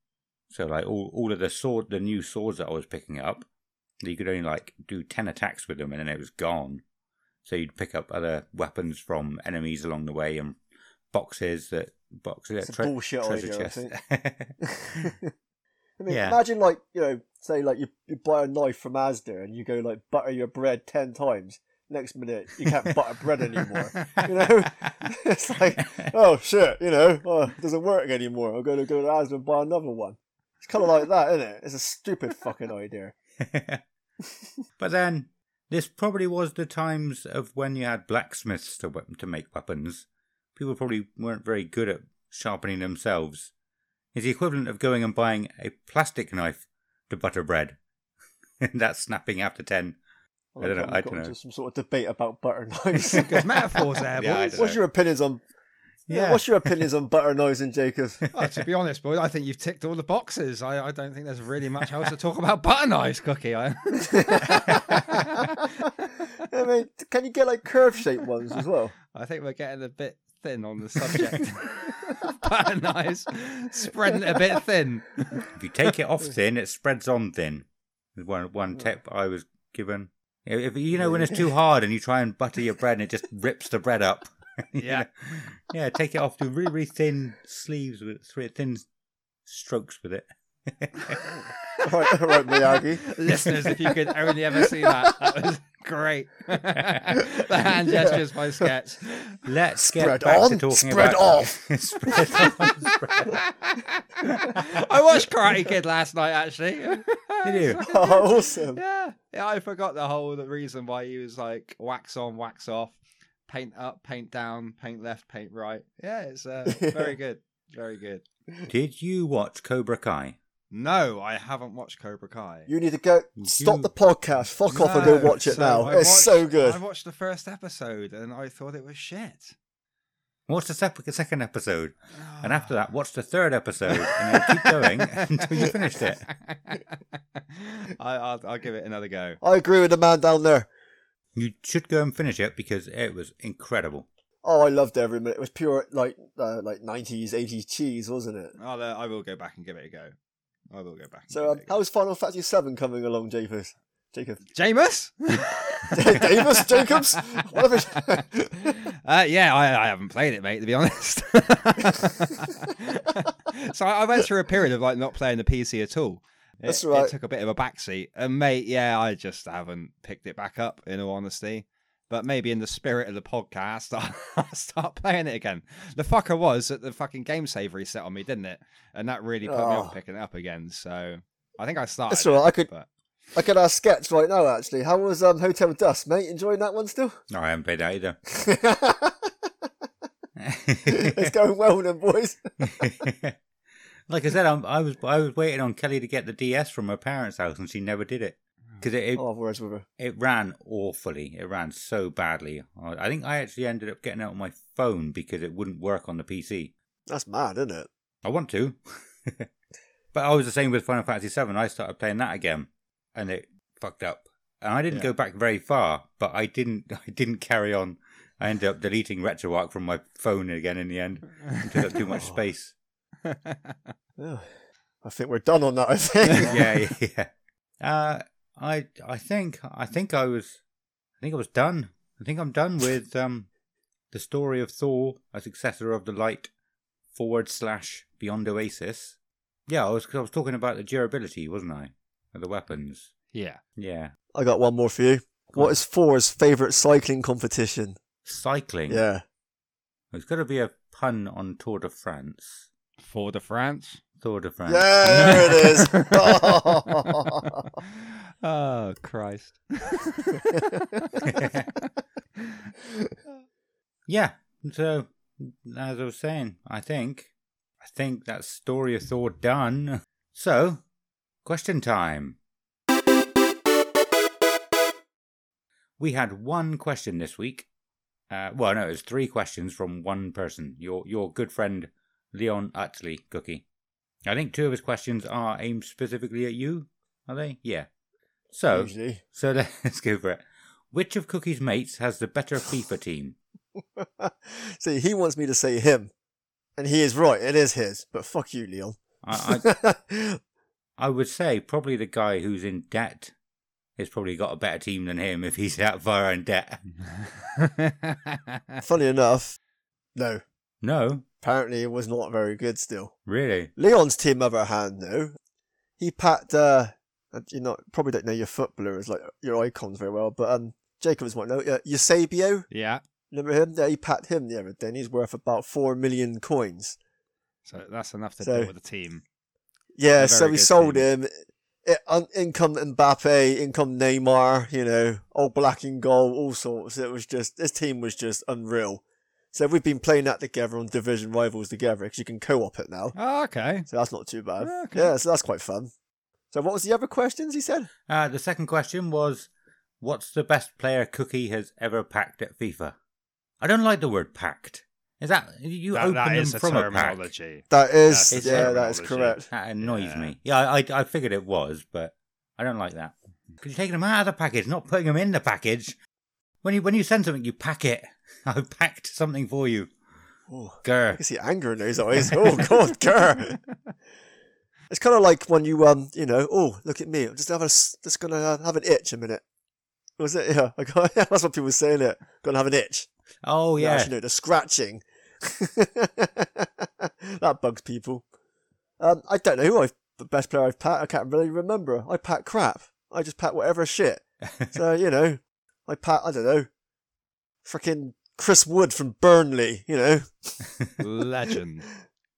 So like all, all of the sword, the new swords that I was picking up, you could only like do 10 attacks with them and then it was gone. So you'd pick up other weapons from enemies along the way and boxes that boxes It's a tre- bullshit treasure idea, I chests. [LAUGHS] I mean, Yeah. imagine like you know, say like you, you buy a knife from Asda and you go like butter your bread ten times. Next minute you can't butter bread anymore. You know, [LAUGHS] [LAUGHS] it's like oh shit, you know, oh, it doesn't work anymore. I'm going to go to Asda and buy another one. It's kind of like that, isn't it? It's a stupid fucking idea. but then this probably was the times of when you had blacksmiths to to make weapons. People probably weren't very good at sharpening themselves. It's the equivalent of going and buying a plastic knife to butter bread. [LAUGHS] and that's snapping after ten. I don't know, I don't know. into some sort of debate about butter knives. Good metaphors there, [LAUGHS] Yeah, I don't What's know. your opinions on? Yeah. What's your opinions on butter knives and Jacob? [LAUGHS] Oh, to be honest, boys, I think you've ticked all the boxes. I, I don't think there's really much else to talk about butter knives, Cookie. I... I mean, can you get like curve shaped ones as well? I think we're getting a bit thin on the subject. [LAUGHS] butter knives, spreading it a bit thin. If you take it off [LAUGHS] thin, it spreads on thin. Is One one hmm. tip I was given. If you know when it's too [LAUGHS] hard and you try and butter your bread and it just rips the bread up. Yeah. know? yeah. Take it off. Do really really thin sleeves with three thin strokes with it. [LAUGHS] All right, all right, Miyagi. Listeners, if you could only ever see that, that was great. [LAUGHS] the hand gestures by Skets. Let's Spread get back on, to talking spread about off. spread on. Spread. I watched Karate Kid last night, actually. Did you? [LAUGHS] Oh, awesome. Yeah, yeah. I forgot the whole the reason why he was like wax on, wax off, paint up, paint down, paint left, paint right. Yeah, it's uh, very good, very good. Did you watch Cobra Kai? No, I haven't watched Cobra Kai. You need to go stop the podcast, fuck off, and go No, watch it so now. I It's watched- so good. I watched the first episode and I thought it was shit. Watch the sep- second episode, and after that, watch the third episode, and then keep [LAUGHS] going [LAUGHS] until you finished it. I, I'll, I'll give it another go. I agree with the man down there. You should go and finish it because it was incredible. Oh, I loved every minute. It was pure like uh, like nineties, eighties cheese, wasn't it? I'll, uh, I will go back and give it a go. I will go back. So, um, it a go. how's Final Fantasy Seven coming along, Japhus? Jacob. Jameis? [LAUGHS] Davis Jacobs. Whatever. [LAUGHS] uh, yeah, I, I haven't played it, mate. To be honest. [LAUGHS] so I, I went through a period of like not playing the PC at all. It, That's right. It took a bit of a backseat, and mate, yeah, I just haven't picked it back up. In all honesty, but maybe in the spirit of the podcast, [LAUGHS] I'll start playing it again. The fucker was that the fucking game saver reset on me, didn't it? And that really put me Oh. off picking it up again. So I think I started. That's all right. I could, But I could ask Skets right now. Actually, how was um Hotel Dusk, mate? Enjoying that one still? No, I haven't played that either. [LAUGHS] it's going well, then, boys. [LAUGHS] like I said, I'm, I was I was waiting on Kelly to get the DS from her parents' house, and she never did it because it, it Oh, words with her. it ran awfully. It ran so badly. I think I actually ended up getting it on my phone because it wouldn't work on the PC. That's mad, isn't it? I want to, [LAUGHS] but I was the same with Final Fantasy VII. I started playing that again, and it fucked up. And I didn't Yeah. go back very far, but I didn't. [LAUGHS] I didn't carry on. I ended up deleting RetroArch from my phone again in the end. It took up too much [LAUGHS] space. I think we're done on that. I think. yeah, yeah, yeah. Uh, I, I think, I think I was, I think I was done. I think I'm done with um, the story of Thor, a successor of the light, forward slash beyond Oasis. Yeah, I was, I was talking about the durability, wasn't I, of the weapons? yeah, Yeah, I got one more for you. Go What on. is Thor's favourite cycling competition? cycling. Yeah. It's got to be a pun on Tour de France. for de France. Tour de France. There it is. [LAUGHS] [LAUGHS] oh Christ! [LAUGHS] Yeah. So, as I was saying, I think, I think that story of Thor done. So, question time. We had one question this week. Uh, well, no, it was three questions from one person. Your your good friend Leon Utley, Cookie. I think two of his questions are aimed specifically at you. Are they? Yeah. So, Usually. so [LAUGHS] let's go for it. Which of Cookie's mates has the better FIFA team? [LAUGHS] See, he wants me to say him. And he is right. It is his. But fuck you, Leon. I, I, [LAUGHS] I would say probably the guy who's in debt has probably got a better team than him if he's that far in debt. Funny enough, no. No, Apparently, it was not very good still. really. Leon's team, other hand, though, he packed. Uh, you know, probably don't know your footballers like your icons very well, but um, Jacobs might know. Uh, Eusebio, yeah, remember him? Yeah, he packed him the other day. and He's worth about four million coins. so that's enough to So- deal with the team. Yeah, so we sold team. him. It, un, in come Mbappe, in come Neymar, you know, all black and gold, all sorts. It was just, this team was just unreal. So we've been playing that together on Division Rivals together because you can co-op it now. Oh, okay. So that's not too bad. Okay. Yeah, so that's quite fun. So what was the other questions he said? Uh, the second question was, what's the best player Cookie has ever packed at FIFA? I don't like the word packed. Is that you That, open that them is a from a pack? That is, That's the yeah, that is correct. That annoys Yeah. me. Yeah, I, I figured it was, but I don't like that. Because you're taking them out of the package, not putting them in the package. When you when you send something, you pack it. [LAUGHS] I've packed something for you. Oh, I Grr. can see anger in those eyes. Oh God, grr. [LAUGHS] It's kind of like when you um, you know, oh look at me, I'm just having a, just gonna uh, have an itch a minute. Was it? Yeah, I got, yeah, [LAUGHS] that's what people were saying. It gonna have an itch. Oh yeah. actually, no, the scratching. [LAUGHS] that bugs people. Um, I don't know who I've the best player I've packed. I can't really remember. I pack crap. I just pack whatever shit. So [LAUGHS] you know, I pack. I don't know. Freaking Chris Wood from Burnley. You know, legend.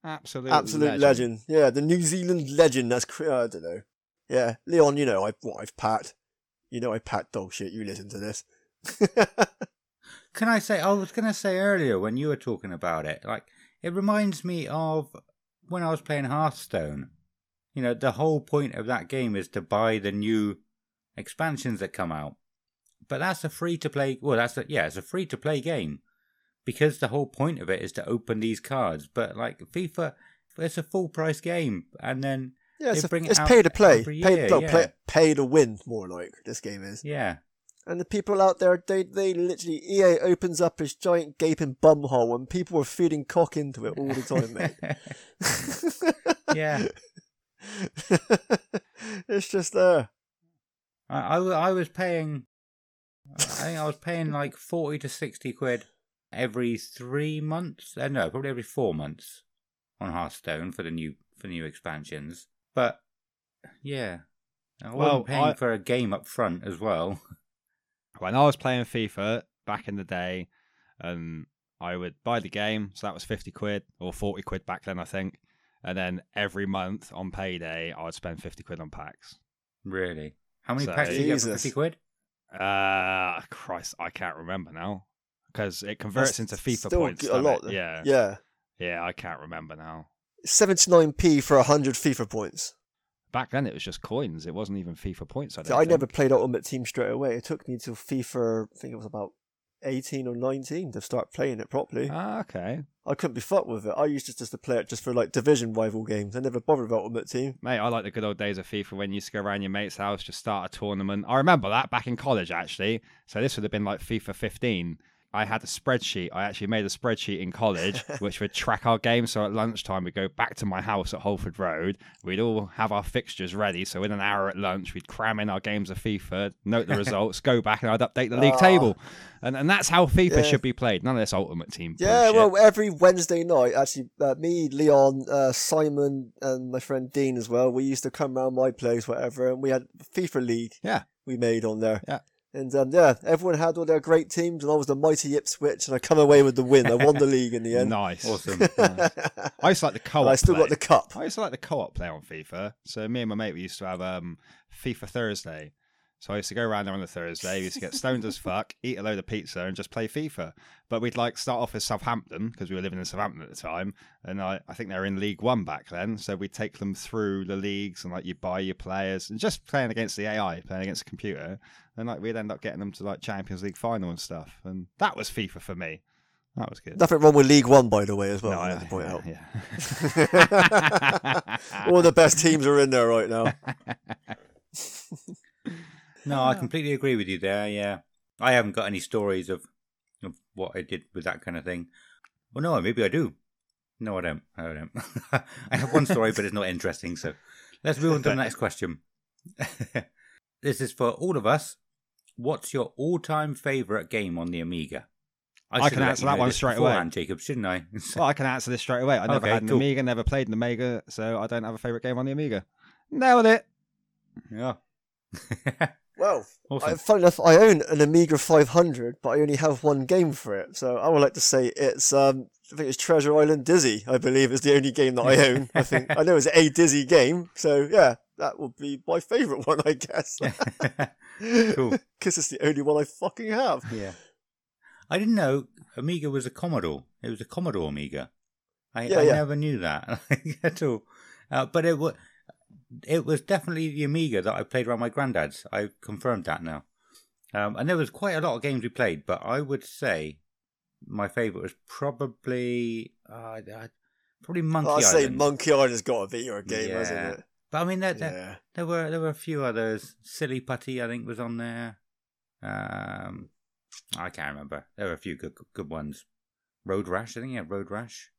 Absolute, absolute legend. Yeah, the New Zealand legend. That's Chri- I don't know. Yeah, Leon. You know I what I've packed. You know I packed dog shit. You listen to this. [LAUGHS] Can I say? I was going to say earlier when you were talking about it, like it reminds me of when I was playing Hearthstone. You know, the whole point of that game is to buy the new expansions that come out. But that's a free to play. Well, that's a, yeah, it's a free to play game because the whole point of it is to open these cards. But like FIFA, it's a full price game, and then Yeah, it's, a, bring it it's out pay to play. Pay, year, no, yeah. play, pay to win, more like this game is. yeah, And the people out there, they they literally EA opens up this giant gaping bum hole, and people are feeding cock into it all the time, mate. [LAUGHS] yeah. [LAUGHS] it's just uh, there. I I was paying I think I was paying like 40 to 60 quid every three months. Uh, no, probably every four months on Hearthstone for the new for new expansions. But yeah, I wasn't Well, paying I- for a game up front as well. [LAUGHS] when I was playing FIFA back in the day, and I would buy the game, so that was fifty quid or forty quid back then, I think. And then every month on payday, I would spend fifty quid on packs. Really? How many So- packs did you get for 50 quid? Uh Christ, I can't remember now because it converts That's into FIFA points. a lot, it? Yeah, Yeah. yeah, I can't remember now. 79p for 100 FIFA points. Back then, it was just coins. It wasn't even FIFA points. I, don't I never played Ultimate Team straight away. It took me until FIFA, I think it was about 18 or 19 to start playing it properly. Ah, okay, I couldn't be fucked with it. I used to just to play it just for like division rival games. I never bothered with Ultimate Team. mate. I like the good old days of FIFA when you used to go around your mate's house, just start a tournament. I remember that back in college, actually. So this would have been like FIFA 15. I had a spreadsheet. I actually made a spreadsheet in college [LAUGHS] which would track our games. So at lunchtime, we'd go back to my house at Holford Road. We'd all have our fixtures ready. So in an hour at lunch, we'd cram in our games of FIFA, note the [LAUGHS] results, go back, and I'd update the league Ah. table. And and that's how FIFA Yeah. should be played. None of this Ultimate Team. Yeah, bullshit. well, every Wednesday night, actually, uh, me, Leon, uh, Simon, and my friend Dean as well, we used to come around my place, whatever, and we had FIFA League. Yeah. We made on there. Yeah. And um, yeah, everyone had all their great teams, and I was the mighty Ipswich, and I come away with the win. I won the [LAUGHS] league in the end. nice. Awesome. [LAUGHS] I used to like the co-op. and I still play. got the cup. I used to like the co-op play on FIFA. So me and my mate we used to have um FIFA Thursday. So I used to go around there on a Thursday. We used to get stoned as fuck, eat a load of pizza, and just play FIFA. But we'd like start off as Southampton because we were living in Southampton at the time, and I, I think they were in League One back then. So we'd take them through the leagues and like you buy your players and just playing against the AI, playing against the computer, and like we'd end up getting them to like Champions League final and stuff. And that was FIFA for me. That was good. Nothing wrong with League One, by the way, as well. No, I I- have to point out. yeah. [LAUGHS] All the best teams are in there right now. [LAUGHS] No, I completely agree with you there. Yeah, I haven't got any stories of of what I did with that kind of thing. Well, no, maybe I do. No, I don't. I don't. [LAUGHS] I have one story, but it's not interesting. So let's move on to the next question. [LAUGHS] this is for all of us. What's your all-time favorite game on the Amiga? I should can answer that one straight away. Jacob, shouldn't I? [LAUGHS] Well, I can answer this straight away. I never Okay, had an cool. Amiga, never played an Amiga, so I don't have a favorite game on the Amiga. Nailed it. yeah. Well, awesome. I, funny enough, I own an Amiga 500, but I only have one game for it. So I would like to say it's um, I think it's Treasure Island Dizzy. I believe is the only game that I [LAUGHS] own. I think I know it's a Dizzy game. So yeah, that would be my favourite [LAUGHS] one, I guess. [LAUGHS] cool. Because it's the only one I fucking have. Yeah. I didn't know Amiga was a Commodore. It was a Commodore Amiga. I, Yeah, I yeah. never knew that at all. Uh, but it was it was definitely the Amiga that I played around my granddad's. I confirmed that now. Um, and there was quite a lot of games we played, but I would say my favourite was probably uh, probably Monkey I'd say Island. Monkey Island's got to be your game, Yeah. hasn't it? but I mean, there, there, Yeah. there were there were a few others. Silly Putty, I think, was on there. Um, I can't remember. There were a few good good ones. Road Rash, I think. Yeah, Road Rash.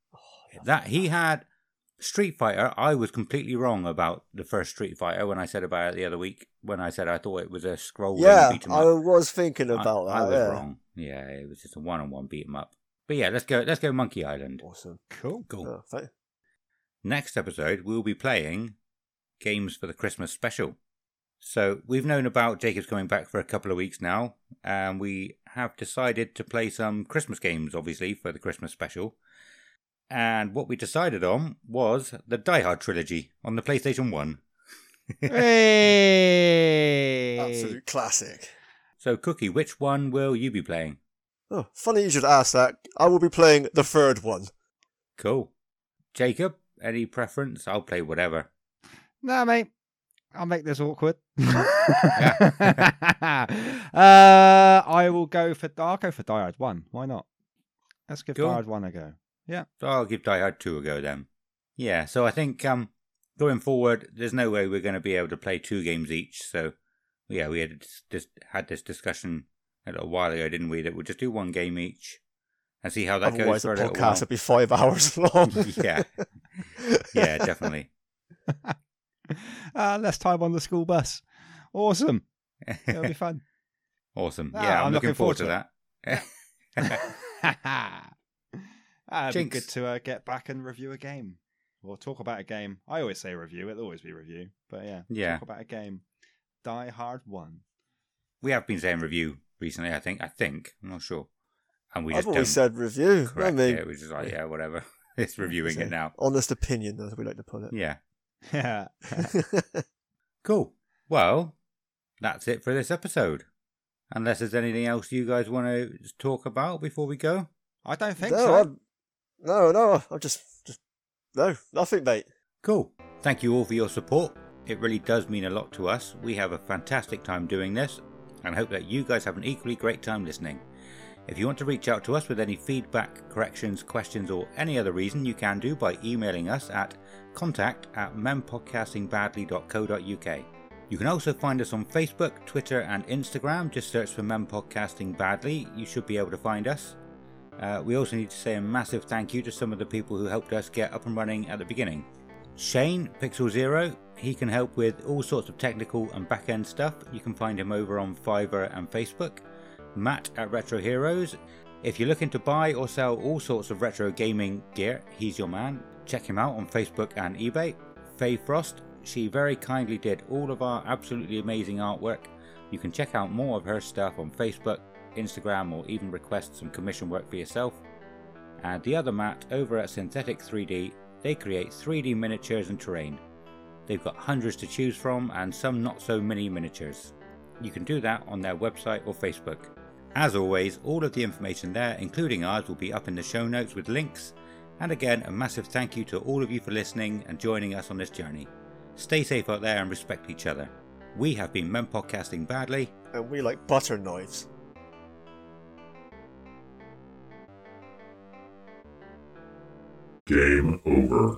That he had Street Fighter. I was completely wrong about the first Street Fighter when I said about it the other week. When I said I thought it was a scroll Yeah, beat 'em I up. was thinking about I, that. I was yeah. wrong. Yeah, it was just a one-on-one beat 'em up. But yeah, let's go. Let's go Monkey Island. Awesome. Cool. Cool. Thank- Next episode, we'll be playing games for the Christmas special. So we've known about Jacob's coming back for a couple of weeks now, and we have decided to play some Christmas games, obviously, for the Christmas special. And what we decided on was the Die Hard trilogy on the PlayStation 1. [LAUGHS] Hey. Absolute classic. So, Cookie, which one will you be playing? Oh, funny you should ask that. I will be playing the third one. Cool. Jacob, any preference? I'll play whatever. Nah, mate. I'll make this awkward. [LAUGHS] [LAUGHS] Uh, I will go for. I'll go for Die Hard One. Why not? Let's give Cool. Die Hard One a go. So I'll give Die Hard 2 a go then. Yeah, so I think um, going forward, there's no way we're going to be able to play two games each. So, yeah, we had just had this discussion a little while ago, didn't we? That we'll just do one game each and see how that Otherwise, goes for the podcast would be five [LAUGHS] hours long. [LAUGHS] yeah, yeah, definitely. [LAUGHS] Uh, less time on the school bus. Awesome. It'll be fun. Awesome. Ah, yeah, I'm, I'm looking, looking forward, forward to that. Ah, it'd be good to uh, get back and review a game or talk about a game. I always say review; it'll always be review. But yeah, Yeah. talk about a game. Die Hard One. we have been saying review recently. I think. I think. I'm not sure. And we I've just don't always said review. I correct mean, it. We're just like, yeah, whatever. [LAUGHS] it's reviewing it now. Honest opinion, as we like to put it. Yeah. Yeah. [LAUGHS] Cool. Well, that's it for this episode. Unless there's anything else you guys want to talk about before we go. I don't think no, so. I'm, no, no. I'm just, just no, nothing, mate. Cool. Thank you all for your support. It really does mean a lot to us. We have a fantastic time doing this and hope that you guys have an equally great time listening. If you want to reach out to us with any feedback, corrections, questions, or any other reason, you can do by emailing us at contact at mempodcastingbadly.co.uk. You can also find us on Facebook, Twitter, and Instagram. Just search for Mem Podcasting Badly. You should be able to find us. Uh, we also need to say a massive thank you to some of the people who helped us get up and running at the beginning. Shane, Pixel Zero, he can help with all sorts of technical and back end stuff. You can find him over on Fiverr and Facebook. Matt at Retro Heroes. If you're looking to buy or sell all sorts of retro gaming gear, he's your man. Check him out on Facebook and eBay. Faye Frost, she very kindly did all of our absolutely amazing artwork. You can check out more of her stuff on Facebook, Instagram, or even request some commission work for yourself. And the other Matt over at Synthetic 3D, they create 3D miniatures and terrain. They've got hundreds to choose from and some not so many miniatures. You can do that on their website or Facebook. As always, all of the information there, including ours, will be up in the show notes with links. And again, a massive thank you to all of you for listening and joining us on this journey. Stay safe out there and respect each other. We have been Men Podcasting Badly. And we like butter knives. Game over.